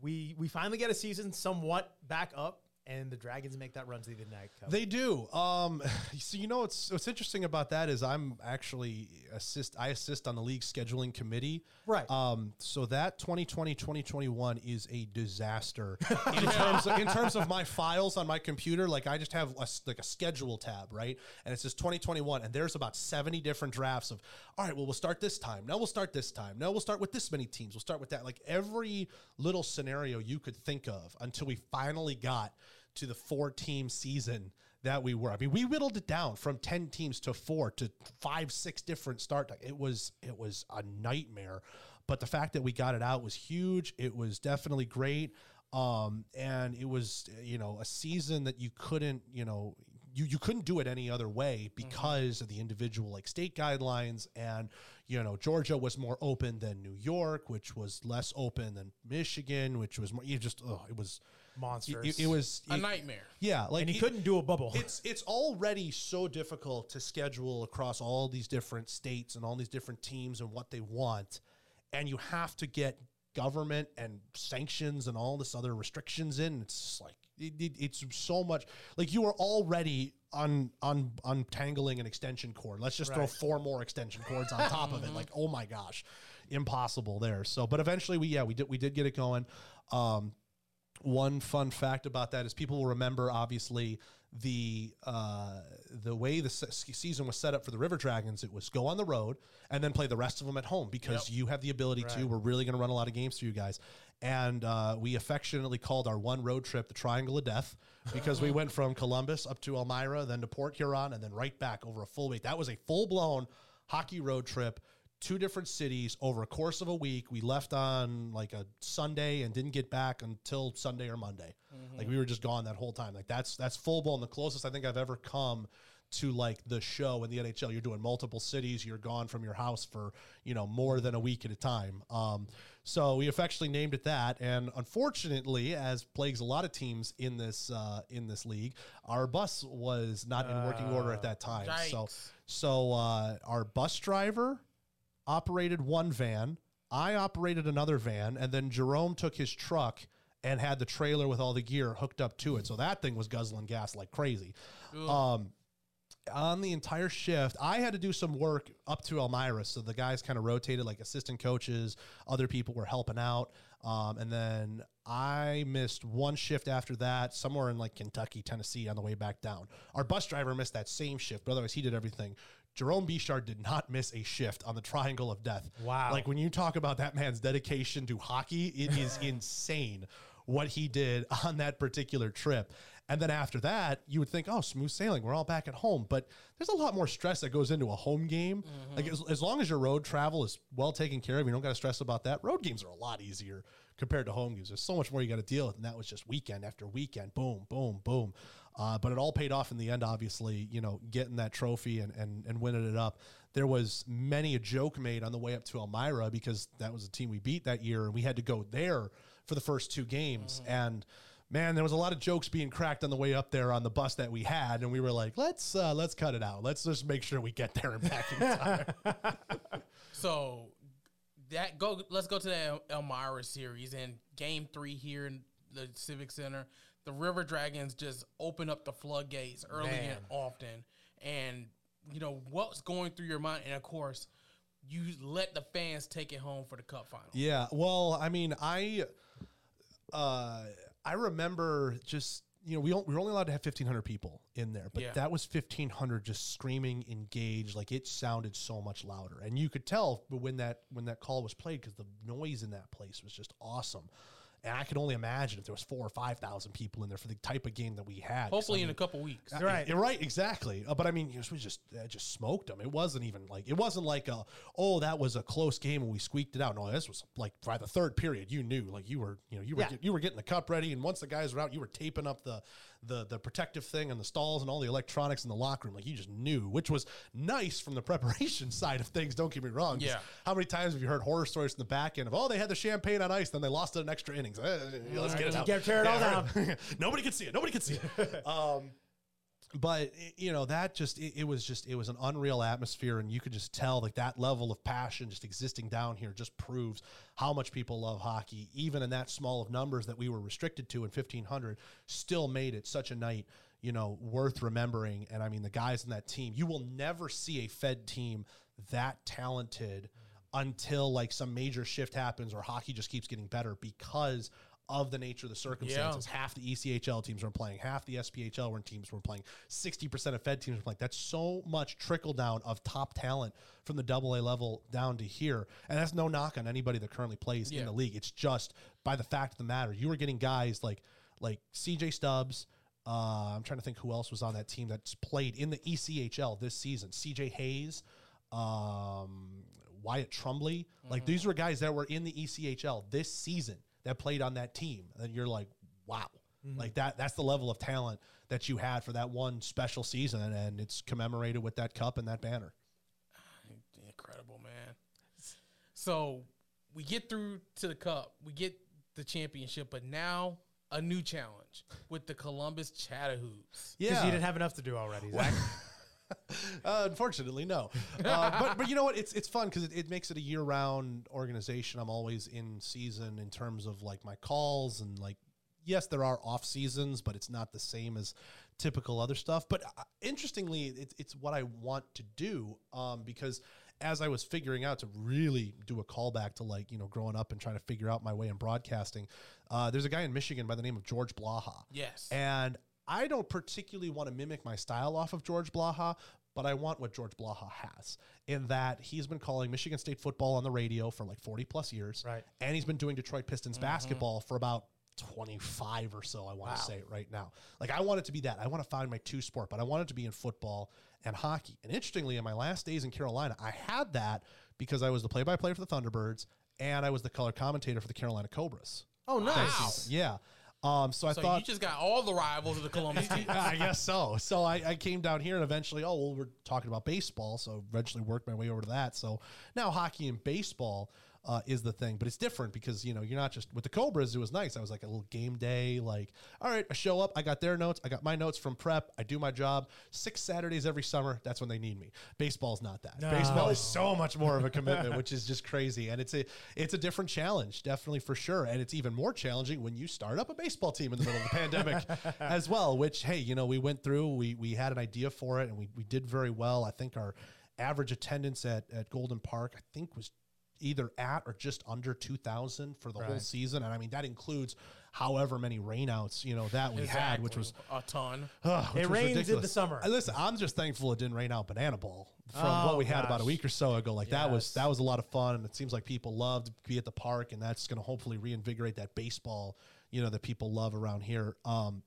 we we finally get a season somewhat back up, and the Dragons make that run to the Ignite Cup. They do. Um, so you know what's what's interesting about that is I'm actually assist. I assist on the league scheduling committee. Right. Um, so that 2020 2021 is a disaster in terms of, in terms of my files on my computer. Like I just have a, like a schedule tab, right? And it says 2021, and there's about 70 different drafts of. All right, well we'll start this time. No, we'll start this time. No, we'll start with this many teams. We'll start with that. Like every little scenario you could think of until we finally got to the four team season that we were. I mean, we whittled it down from 10 teams to four to five, six different start. It was it was a nightmare. But the fact that we got it out was huge. It was definitely great. Um, and it was, you know, a season that you couldn't, you know, you, you couldn't do it any other way because of the individual like state guidelines and you know Georgia was more open than New York which was less open than Michigan which was more you just oh it was Monsters. it, it was A it- nightmare. yeah, like and he it- couldn't do a bubble. It's it's already so difficult to schedule across all these different states and all these different teams and what they want, and you have to get government and sanctions and all this other restrictions in. It's just like it, it- it's so much. Like you are already un, un, untangling an extension cord. Let's just throw four more extension cords on top of it. Like oh my gosh, impossible there. So, but eventually we yeah we did we did get it going. Um, one fun fact about that is people will remember obviously the uh, the way the se- season was set up for the River Dragons. It was go on the road and then play the rest of them at home because you have the ability to. We're really going to run a lot of games for you guys, and uh, we affectionately called our one road trip the Triangle of Death because we went from Columbus up to Elmira, then to Port Huron, and then right back over a full week. That was a full blown hockey road trip two different cities over a course of a week. We left on like a Sunday and didn't get back until Sunday or Monday. Like we were just gone that whole time. Like that's that's full blown. The closest I think I've ever come to like the show in the NHL. You're doing multiple cities. You're gone from your house for you know more than a week at a time. Um, so we affectionately named it that. And unfortunately, as plagues a lot of teams in this uh, in this league, our bus was not in working order at that time. So so uh, our bus driver operated one van. I operated another van, and then Jerome took his truck and had the trailer with all the gear hooked up to it. So that thing was guzzling gas like crazy. Um, on the entire shift, I had to do some work up to Elmira. So the guys kind of rotated like assistant coaches, other people were helping out. Um, and then I missed one shift after that, somewhere in like Kentucky, Tennessee, on the way back down. Our bus driver missed that same shift, but otherwise he did everything. Jerome Bechard did not miss a shift on the Triangle of Death. Wow. Like when you talk about that man's dedication to hockey, it is insane what he did on that particular trip. And then after that, you would think, oh, smooth sailing. We're all back at home. But there's a lot more stress that goes into a home game. Mm-hmm. Like as, as long as your road travel is well taken care of, you don't got to stress about that. Road games are a lot easier compared to home games. There's so much more you got to deal with. And that was just weekend after weekend. Boom, boom, boom. Uh, but it all paid off in the end, obviously, you know, getting that trophy and, and, and winning it up. There was many a joke made on the way up to Elmira because that was the team we beat that year. And we had to go there for the first two games. And man, there was a lot of jokes being cracked on the way up there on the bus that we had. And we were like, let's, uh, let's cut it out. Let's just make sure we get there and back in time. So that go. Let's go to the El- Elmira series and Game Three here in the Civic Center. The River Dragons just open up the floodgates early Man. and often, and you know what's going through your mind. And of course, you let the fans take it home for the Cup final. Yeah. Well, I mean, I uh I remember just you know we, we were only allowed to have 1500 people in there but Yeah. that was 1500 just screaming engaged like it sounded so much louder and you could tell when that when that call was played because the noise in that place was just awesome and i can only imagine if there was four or five thousand people in there for the type of game that we had. Hopefully, I in a couple weeks. Right. right, you're right, exactly. Uh, but I mean, you know, we just uh, just smoked them. It wasn't even like it wasn't like a oh that was a close game and we squeaked it out. No, this was like by the third period, you knew like you were you know you were Yeah. get- you were getting the cup ready, and once the guys were out, you were taping up the the the protective thing and the stalls and all the electronics in the locker room. Like you just knew, which was nice from the preparation side of things. Don't get me wrong. Yeah. How many times have you heard horror stories from the back end of oh they had the champagne on ice, then they lost it in extra innings. Eh, let's get it out. Get- tear it all Yeah, Nobody could see it. Nobody could see it. um, but you know that just it, it was just it was an unreal atmosphere and you could just tell like that level of passion just existing down here just proves how much people love hockey even in that small of numbers that we were restricted to in 1500 still made it such a night you know worth remembering. And i mean the guys in that team you will never see a fed team that talented until like some major shift happens or hockey just keeps getting better because of the nature of the circumstances half the ECHL teams were playing, half the SPHL were teams were playing, 60% of Fed teams were playing. That's so much trickle down of top talent from the double A level down to here. And that's no knock on anybody that currently plays in the league. It's just by the fact of the matter, you were getting guys like like CJ Stubbs. Uh, I'm trying to think who else was on that team that's played in the ECHL this season. CJ Hayes, um, Wyatt Trumbly. Like these were guys that were in the ECHL this season that played on that team. And you're like, wow. Mm-hmm. Like that that's the level of talent that you had for that one special season and it's commemorated with that cup and that banner. Ah, incredible, man. So we get through to the cup, we get the championship, but now a new challenge with the Columbus Chattahoochs. Because you didn't have enough to do already, Zach. Uh, unfortunately, no. Uh, but but you know what? It's it's fun because it, it makes it a year round organization. I'm always in season in terms of like my calls and like yes, there are off seasons, but it's not the same as typical other stuff. But uh, interestingly, it's it's what I want to do um, because as I was figuring out to really do a callback to like you know growing up and trying to figure out my way in broadcasting, uh, there's a guy in Michigan by the name of George Blaha. Yes. And I don't particularly want to mimic my style off of George Blaha, but I want what George Blaha has in that he's been calling Michigan State football on the radio for like 40 plus years. Right. And he's been doing Detroit Pistons mm-hmm. basketball for about 25 or so, I want to say right now. Like, I want it to be that. I want to find my two sport, but I want it to be in football and hockey. And interestingly, in my last days in Carolina, I had that because I was the play by play for the Thunderbirds and I was the color commentator for the Carolina Cobras. Oh, nice. Wow. Yeah. Um, so I So thought you just got all the rivals of the Columbus team. I guess so. So I, I came down here and eventually, oh, well, we're talking about baseball. So eventually worked my way over to that. So now hockey and baseball. Uh, is the thing. But it's different because you know you're not just with the Cobras. It was nice. I was like a little game day. Like, all right, I show up. I got their notes. I got my notes from prep. I do my job. Six Saturdays every summer. That's when they need me. Baseball's not that. No. Baseball is so much more of a commitment, which is just crazy. And it's a it's a different challenge, definitely for sure. And it's even more challenging when you start up a baseball team in the middle of the pandemic as well. Which hey, you know, we went through. We we had an idea for it, and we we did very well. I think our average attendance at at Golden Park, I think, was either at or just under 2000 for the whole season and i mean that includes however many rainouts you know that we had which was a ton. Which It rains in the summer. Uh, Listen, I'm just thankful it didn't rain out banana ball from Oh, what we had about a week or so ago. Like that was that was a lot of fun, and it seems like people loved to be at the park, and that's going to hopefully reinvigorate that baseball, you know, that people love around here. Um,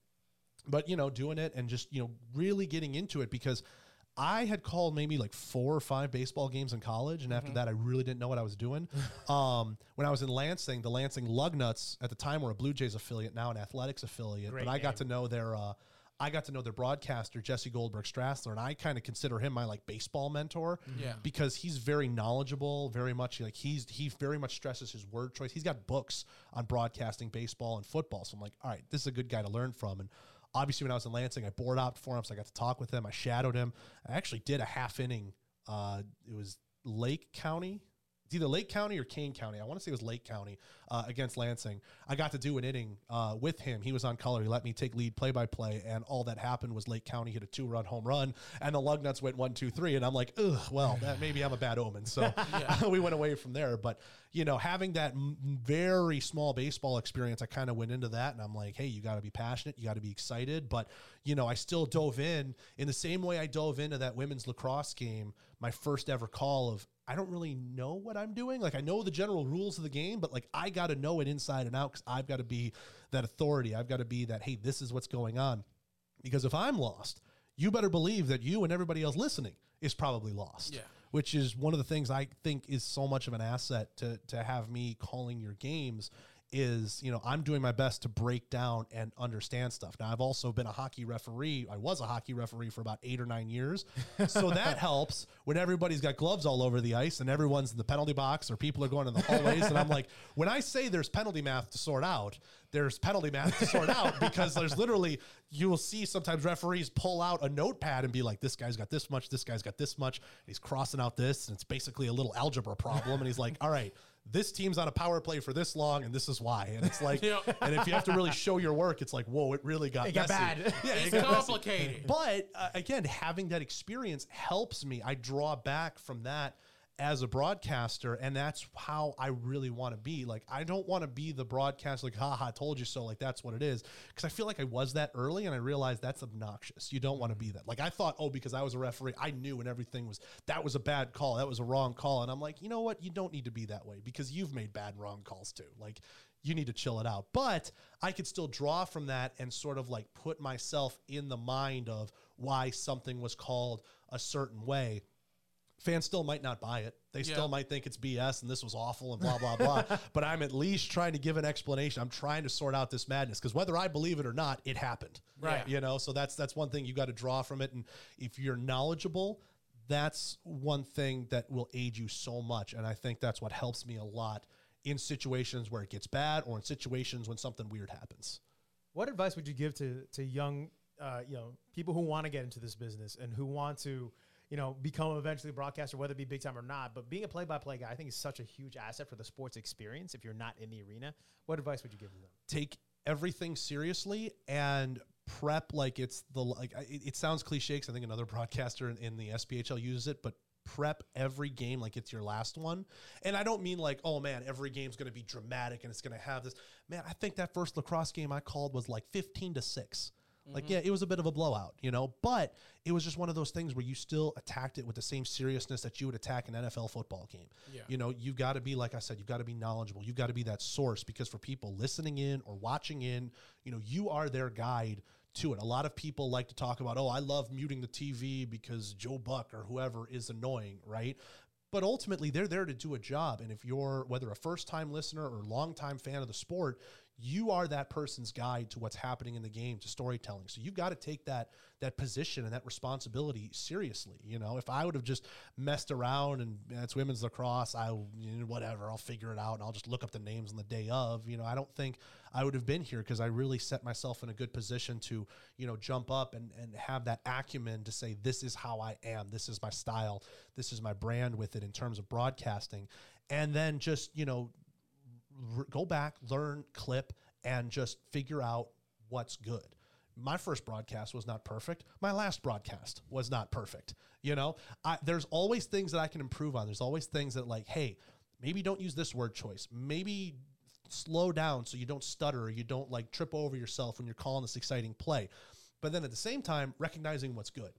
but you know, doing it and just you know really getting into it because. I had called maybe like four or five baseball games in college, and Mm-hmm. after that, I really didn't know what I was doing. um, when I was in Lansing, the Lansing Lugnuts at the time were a Blue Jays affiliate, now an Athletics affiliate. Great but I got to know their uh, I got to know their broadcaster Jesse Goldberg Strassler, and I kind of consider him my like baseball mentor. Yeah. because he's very knowledgeable, very much like he's he very much stresses his word choice. He's got books on broadcasting baseball and football, so I'm like, all right, this is a good guy to learn from. And obviously, when I was in Lansing, I board opted for him, so I got to talk with him. I shadowed him. I actually did a half inning. Uh, it was Lake County. It's either Lake County or Kane County. I want to say it was Lake County uh, against Lansing. I got to do an inning uh, with him. He was on color. He let me take lead play by play, and all that happened was Lake County hit a two run home run, and the Lugnuts went one, two, three. And I'm like, ugh, well, that maybe I'm a bad omen. So we went away from there. But you know, having that m- very small baseball experience, I kind of went into that, and I'm like, hey, you got to be passionate, you got to be excited. But you know, I still dove in in the same way I dove into that women's lacrosse game. My first ever call of I don't really know what I'm doing. Like I know the general rules of the game, but like I got to know it inside and out because I've got to be that authority. I've got to be that. Hey, this is what's going on. Because if I'm lost, you better believe that you and everybody else listening is probably lost. Yeah. Which is one of the things I think is so much of an asset to to have me calling your games is you know I'm doing my best to break down and understand stuff. Now I've also been a hockey referee. I was a hockey referee for about eight or nine years, so that helps when everybody's got gloves all over the ice and everyone's in the penalty box or people are going in the hallways. and I'm like, when I say there's penalty math to sort out, there's penalty math to sort out because there's literally you will see sometimes referees pull out a notepad and be like, this guy's got this much, this guy's got this much. And he's crossing out this, and it's basically a little algebra problem. And he's like, all right, this team's on a power play for this long, and this is why. And it's like, Yeah. and if you have to really show your work, it's like, whoa, it really got It got bad. Yeah, it's It's got messy. complicated. But uh, again, having that experience helps me. I draw back from that as a broadcaster, and that's how I really want to be. Like, I don't want to be the broadcaster, like, haha, told you so. Like, that's what it is. Because I feel like I was that early, and I realized that's obnoxious. You don't want to be that. Like, I thought, oh, because I was a referee, I knew and everything was, that was a bad call. That was a wrong call. And I'm like, you know what? You don't need to be that way because you've made bad and wrong calls too. Like, you need to chill it out. But I could still draw from that and sort of like put myself in the mind of why something was called a certain way. Fans still might not buy it. They Yeah. still might think it's BS and this was awful and blah, blah, blah. but I'm at least trying to give an explanation. I'm trying to sort out this madness because whether I believe it or not, it happened. Right. You know, so that's that's one thing you got to draw from it. And if you're knowledgeable, that's one thing that will aid you so much. And I think that's what helps me a lot in situations where it gets bad or in situations when something weird happens. What advice would you give to to young, uh, you know, people who want to get into this business and who want to, you know, become eventually a broadcaster, whether it be big time or not? But being a play-by-play guy, I think is such a huge asset for the sports experience. If you're not in the arena, what advice would you give them? take everything seriously and prep like it's the like it, it sounds cliche because I think another broadcaster in, in the SPHL uses it, but prep every game like it's your last one. And I don't mean like, oh man, every game's going to be dramatic and it's going to have this. Man, I think that first lacrosse game I called was like 15 to 6. Like, mm-hmm. yeah, it was a bit of a blowout, you know, but it was just one of those things where you still attacked it with the same seriousness that you would attack an NFL football game. Yeah. You know, you've got to be, like I said, you've got to be knowledgeable. You've got to be that source because for people listening in or watching in, you know, you are their guide to it. A lot of people like to talk about, oh, I love muting the TV because Joe Buck or whoever is annoying, right? But ultimately, they're there to do a job. And if you're, whether a first time listener or longtime fan of the sport, you are that person's guide to what's happening in the game, to storytelling. So you've got to take that that position and that responsibility seriously. You know, if I would have just messed around and it's women's lacrosse, I you know, whatever, I'll figure it out and I'll just look up the names on the day of. You know, I don't think I would have been here because I really set myself in a good position to you know jump up and and have that acumen to say this is how I am, this is my style, this is my brand with it in terms of broadcasting, and then just you know go back, learn, clip, and just figure out what's good. My first broadcast was not perfect. My last broadcast was not perfect. You know, I, there's always things that I can improve on. There's always things that like, hey, maybe don't use this word choice. Maybe slow down so you don't stutter or you don't like trip over yourself when you're calling this exciting play. But then at the same time, recognizing what's good.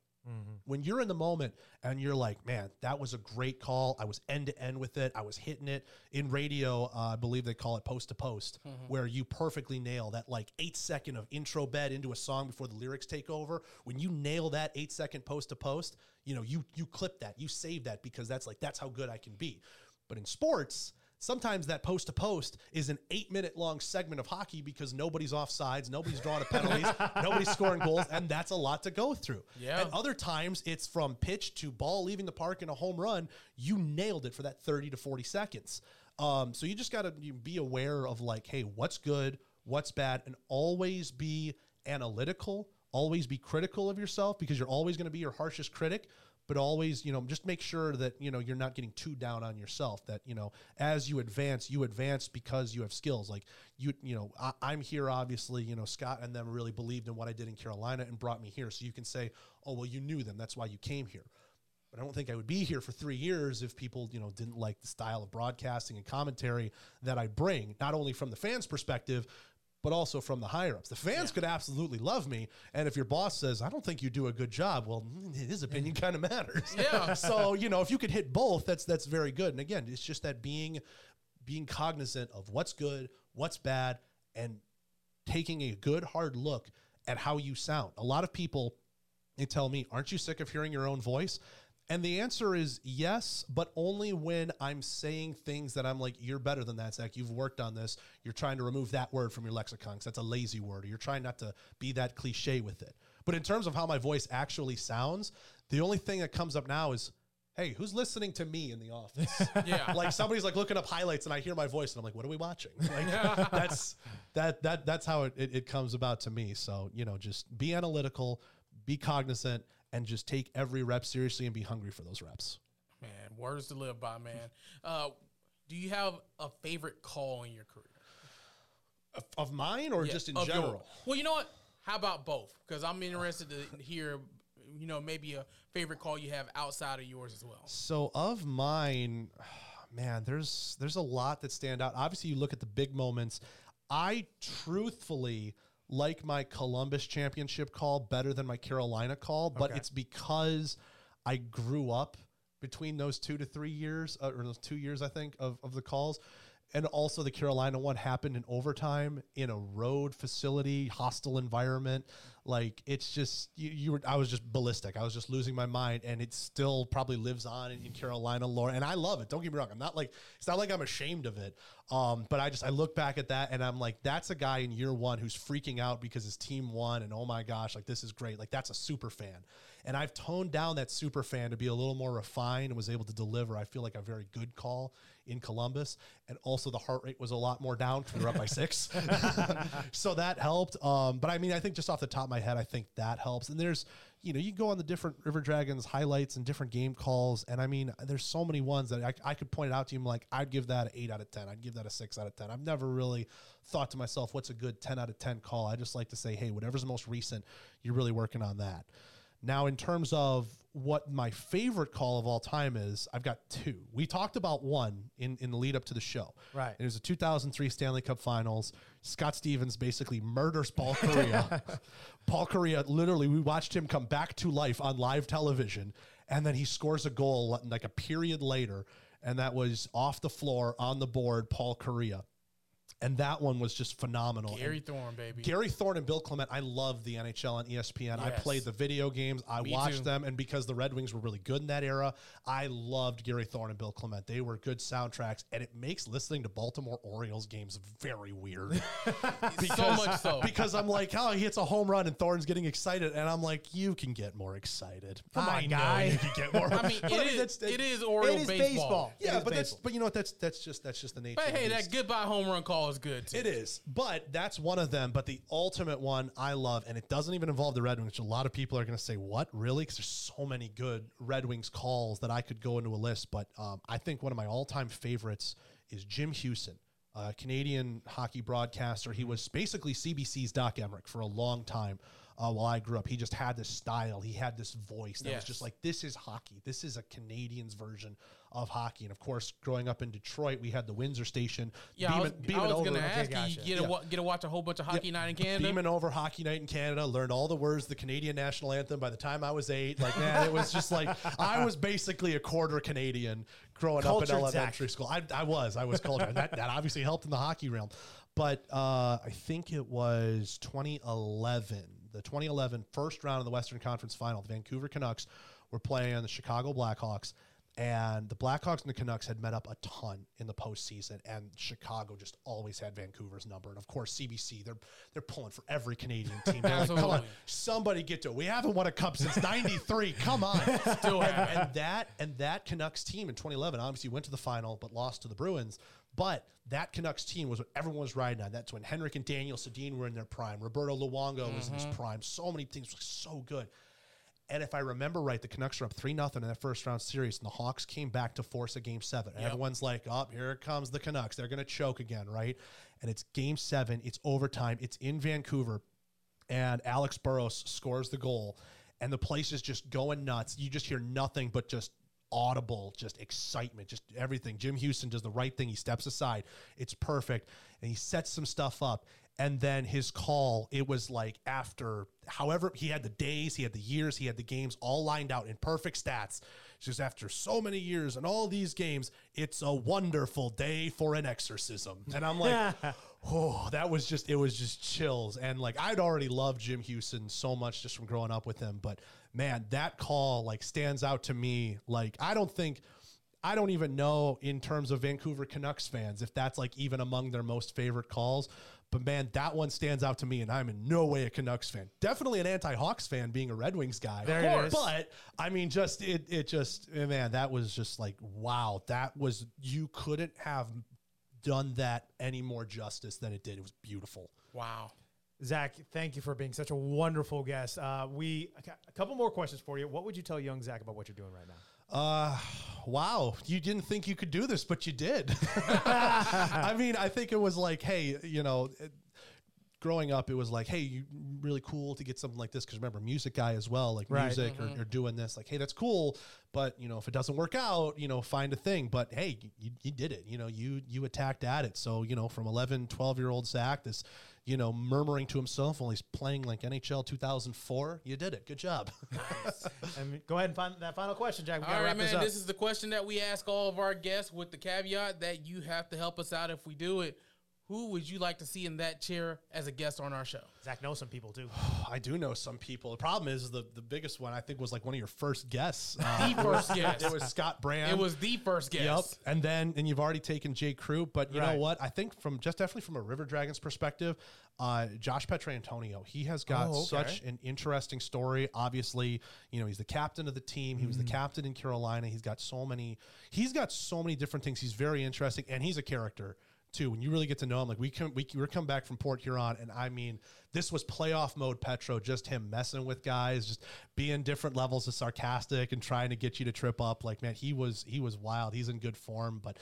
When you're in the moment and you're like, man, that was a great call. I was end to end with it. I was hitting it in radio. Uh, I believe they call it post to post, where you perfectly nail that like eight second of intro bed into a song before the lyrics take over. When you nail that eight second post to post, you know, you you clip that, you save that because that's like that's how good I can be. But in sports, sometimes that post to post is an eight minute long segment of hockey because nobody's off sides, nobody's drawing a penalties, nobody's scoring goals, and that's a lot to go through. Yeah. And other times it's from pitch to ball leaving the park in a home run. You nailed it for that 30 to 40 seconds. Um, so you just got to be aware of like, hey, what's good, what's bad, and always be analytical, always be critical of yourself because you're always going to be your harshest critic but always you know just make sure that you know you're not getting too down on yourself that you know as you advance you advance because you have skills. Like you you know I, i'm here obviously you know scott and them really believed in what i did in carolina and brought me here. So you can say oh well you knew them. That's why you came here. But I don't think I would be here for three years if people, you know, didn't like the style of broadcasting and commentary that I bring, not only from the fans' perspective, but also from the higher ups. The fans could absolutely love me, and if your boss says, "I don't think you do a good job," well, mm, his opinion kind of matters. Yeah. so you know, if you could hit both, that's that's very good. And again, it's just that being being cognizant of what's good, what's bad, and taking a good hard look at how you sound. A lot of people they tell me, "Aren't you sick of hearing your own voice?" And the answer is yes, but only when I'm saying things that I'm like, "You're better than that, Zach. You've worked on this. You're trying to remove that word from your lexicon because that's a lazy word, or you're trying not to be that cliche with it." But in terms of how my voice actually sounds, the only thing that comes up now is, "Hey, who's listening to me in the office?" Yeah. like somebody's like looking up highlights and I hear my voice and I'm like, what are we watching? Like that's that that that's how it, it, it comes about to me. So, you know, just be analytical, be cognizant, and just take every rep seriously and be hungry for those reps. Man, words to live by, man. Uh, do you have a favorite call in your career? Of, of mine or Yeah, just in of your- general? well, you know what? How about both? Because I'm interested to hear, you know, maybe a favorite call you have outside of yours as well. So of mine, man, there's there's a lot that stand out. Obviously, you look at the big moments. I truthfully like my Columbus championship call better than my Carolina call, but Okay. it's because I grew up between those two to three years, uh, or those two years, I think, of, of the calls. And also, the Carolina one happened in overtime in a road facility, hostile environment. Like it's just you, you were. I was just ballistic. I was just losing my mind, and it still probably lives on in, in Carolina lore. And I love it. Don't get me wrong. I'm not like it's not like I'm ashamed of it. Um, but I just I look back at that, and I'm like, that's a guy in year one who's freaking out because his team won, and oh my gosh, like this is great. Like that's a super fan. And I've toned down that super fan to be a little more refined and was able to deliver. I feel like a very good call in Columbus, and also the heart rate was a lot more down because we were up by six, so that helped. Um, but I mean, I think just off the top of my head, I think that helps. And there's, you know, you go on the different River Dragons highlights and different game calls, and I mean, there's so many ones that I, I could point it out to you. I'm like, I'd give that an eight out of ten. I'd give that a six out of ten. I've never really thought to myself, what's a good ten out of ten call? I just like to say, hey, whatever's the most recent, you're really working on that. Now, in terms of what my favorite call of all time is, I've got two. We talked about one in, in the lead up to the show. Right. It was a 2003 Stanley Cup Finals. Scott Stevens basically murders Paul Kariya. Paul Kariya, literally, we watched him come back to life on live television, and then he scores a goal like a period later, and that was off the floor on the board, Paul Kariya. And that one was just phenomenal. And Gary Thorne, baby. Gary Thorne and Bill Clement, I love the NHL on E ESPN. I played the video games, I Me watched too. them, and because the Red Wings were really good in that era, I loved Gary Thorne and Bill Clement. They were good soundtracks, and it makes listening to Baltimore Orioles games very weird. so much so. because I'm like, oh, he hits a home run and Thorne's getting excited, and I'm like, you can get more excited. Come on, I know guy. you can get more. I mean, it is, that's- that- it is Oriole baseball. baseball. Yeah, but that's but you know what? That's that's just that's just the nature. But hey, that goodbye home run call is good too. It is, but that's one of them. But the ultimate one I love, and it doesn't even involve the Red Wings. Which a lot of people are going to say, "What really?" Because there's so many good Red Wings calls that I could go into a list. But um, I think one of my all-time favorites is Jim Hughson, Canadian hockey broadcaster. He was basically CBC's Doc Emrick for a long time. Uh, while I grew up, he just had this style. He had this voice that was just like, "This is hockey. This is a Canadian's version of hockey." And of course, growing up in Detroit, we had the Windsor station. Yeah, I was, beaming- beaming I was over- gonna ask gotcha. you, you get, to Yeah. wa- get to watch a whole bunch of hockey night in Canada. Beaming over Hockey Night in Canada, learned all the words, the Canadian national anthem. By the time I was eight, like man, it was just like I was basically a quarter Canadian growing Cultured up in elementary Zach. school. I, I was, I was cultured. and that that obviously helped in the hockey realm. But uh, I think it was 2011, the 2011 first round of the Western Conference Final. The Vancouver Canucks were playing on the Chicago Blackhawks. And the Blackhawks and the Canucks had met up a ton in the postseason, and Chicago just always had Vancouver's number. And of course, CBC they're they're pulling for every Canadian team. They're like, come on, somebody get to it. We haven't won a cup since '93. Come on, Still and, and that and that Canucks team in 2011 obviously went to the final, but lost to the Bruins. But that Canucks team was what everyone was riding on. That's when Henrik and Daniel Sedin were in their prime. Roberto Luongo was in his mm-hmm. prime. So many things were so good. And if I remember right, the Canucks were up 3 0 in that first round series, and the Hawks came back to force a game seven. And Yep. everyone's like, oh, here comes the Canucks. They're going to choke again, right? And it's game seven, it's overtime, it's in Vancouver, and Alex Burrows scores the goal, and the place is just going nuts. You just hear nothing but just audible, just excitement, just everything. Jim Hughson does the right thing. He steps aside. It's perfect. And he sets some stuff up. And then his call, it was like after however he had the days, he had the years, he had the games all lined out in perfect stats. Just after so many years and all these games, it's a wonderful day for an exorcism. And I'm like, oh, that was just it was just chills. And like I'd already loved Jim Hughson so much just from growing up with him, but man, that call like stands out to me. Like I don't think I don't even know in terms of Vancouver Canucks fans if that's like even among their most favorite calls. But man, that one stands out to me, and I'm in no way a Canucks fan. Definitely an anti-Hawks fan, being a Red Wings guy. There it is. But I mean, just it, it just eh, man, that was just like wow. That was you couldn't have done that any more justice than it did. It was beautiful. Wow. Zach, thank you for being such a wonderful guest. Uh, we a couple more questions for you. What would you tell young Zach about what you're doing right now? Uh, wow. You didn't think you could do this, but you did. I mean, I think it was like, hey, you know, it- growing up, it was like, hey, you really cool to get something like this. Cause remember, music guy as well, like Right. music or, or doing this, like, hey, that's cool. But you know, if it doesn't work out, you know, find a thing. But hey, you, you did it. You know, you you attacked at it. So you know, from 11, 12 year old Zach, this, you know, murmuring to himself while he's playing like NHL 2004, you did it. Good job. And go ahead and find that final question, Jack. We All gotta right, wrap this man. This is the question that we ask all of our guests with the caveat that you have to help us out if we do it. Who would you like to see in that chair as a guest on our show? Zach knows some people too. I do know some people. The problem is the the biggest one I think was like one of your first guests. Uh, The first guest. it was Scott Brand. It was the first guest. Yep. And then and you've already taken Jay Crew, but you Right. know what? I think from just definitely from a River Dragons perspective, uh, Josh Petrantonio, he has got Oh, okay. such an interesting story. Obviously, you know, he's the captain of the team. He was Mm-hmm. the captain in Carolina. He's got so many he's got so many different things. He's very interesting and he's a character too. When you really get to know him, like we come, we we're come back from Port Huron, and I mean, this was playoff mode Petro, just him messing with guys, just being different levels of sarcastic and trying to get you to trip up. Like man, he was he was wild. He's in good form, but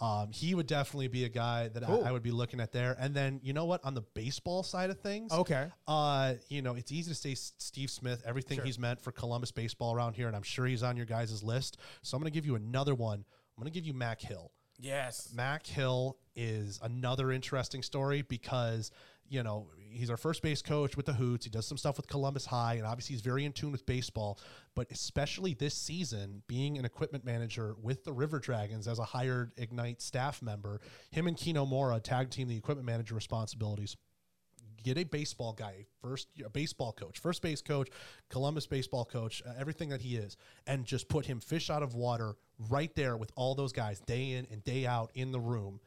um, he would definitely be a guy that Cool. I, I would be looking at there. And then you know what, on the baseball side of things, Okay. uh, you know, it's easy to say Steve Smith, everything he's meant for Columbus baseball around here, and I'm sure he's on your guys' list. So I'm going to give you another one. I'm going to give you Mac Hill. Yes. Mac Hill is another interesting story because you know he's our first base coach with the Hoots. He does some stuff with Columbus High, and obviously he's very in tune with baseball. But especially this season, being an equipment manager with the River Dragons as a hired Ignite staff member, him and Kino Mora tag team the equipment manager responsibilities get a baseball guy, first a baseball coach, first base coach, Columbus baseball coach, uh, everything that he is, and just put him fish out of water right there with all those guys day in and day out in the room.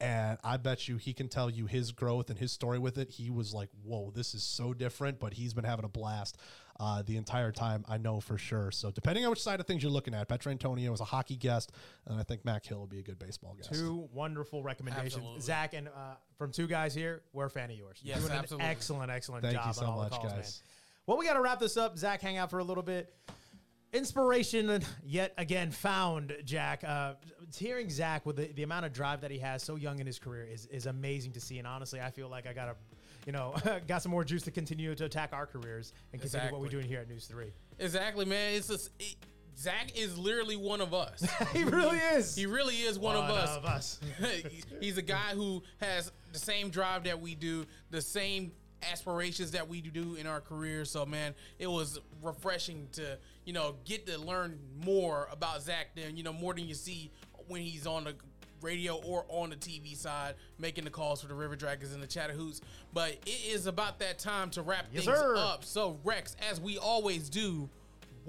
And I bet you he can tell you his growth and his story with it. He was like, "Whoa, this is so different," but he's been having a blast uh, the entire time. I know for sure. So depending on which side of things you're looking at, Petrantonio is a hockey guest, and I think Mac Hill will be a good baseball guest. Two wonderful recommendations, Absolutely. Zach, and uh, from two guys here, we're a fan of yours. Yes, Doing absolutely. an excellent, excellent Thank job. you so on all much, calls, guys. Man. Well, we got to wrap this up. Zach, hang out for a little bit. Inspiration yet again found, Jack. Uh, hearing Zach with the, the amount of drive that he has so young in his career is, is amazing to see. And honestly, I feel like I got to, you know, got some more juice to continue to attack our careers and continue what we're doing here at News 3. Exactly, man. It's just it, Zach is literally one of us. he really is. He really is one, of us. Of us. He's a guy who has the same drive that we do, the same aspirations that we do in our career. So, man, it was refreshing to you know get to learn more about Zach than you know more than you see when he's on the radio or on the TV side making the calls for the River Dragons and the Chattahoots. But it is about that time to wrap Yes, things sir. up. So, Rex, as we always do,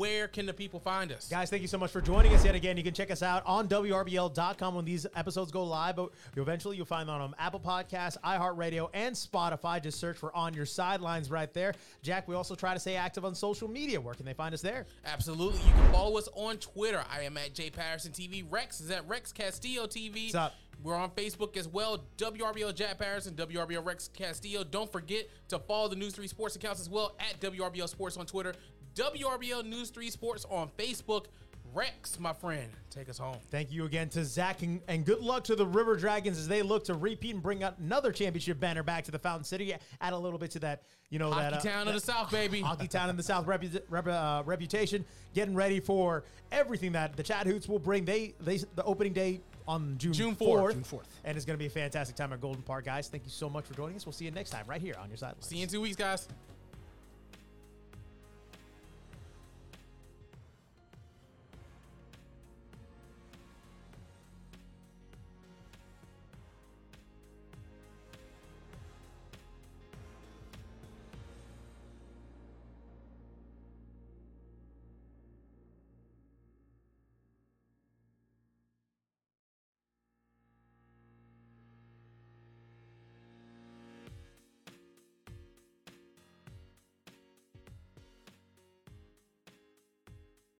where can the people find us? Guys, thank you so much for joining us yet again. You can check us out on WRBL.com when these episodes go live. But eventually, you'll find them on Apple Podcasts, iHeartRadio, and Spotify. Just search for On Your Sidelines right there. Jack, we also try to stay active on social media. Where can they find us there? Absolutely. You can follow us on Twitter. I am at J Patterson TV. Rex is at Rex Castillo TV. What's up? We're on Facebook as well. WRBL Jack Patterson, WRBL Rex Castillo. Don't forget to follow the News 3 Sports accounts as well at WRBL Sports on Twitter, WRBL News 3 Sports on Facebook. Rex, my friend, take us home. Thank you again to Zach, and, and good luck to the River Dragons as they look to repeat and bring out another championship banner back to the Fountain City. Add a little bit to that, you know, Hockey that uh, Town of the South, baby. Hockey Town in the South repu- rep- uh, reputation, getting ready for everything that the Chattahoots will bring. They they the opening day on June June 4th, 4th. June 4th. and it's going to be a fantastic time at Golden Park, guys. Thank you so much for joining us. We'll see you next time right here on your sideline. See you in two weeks, guys.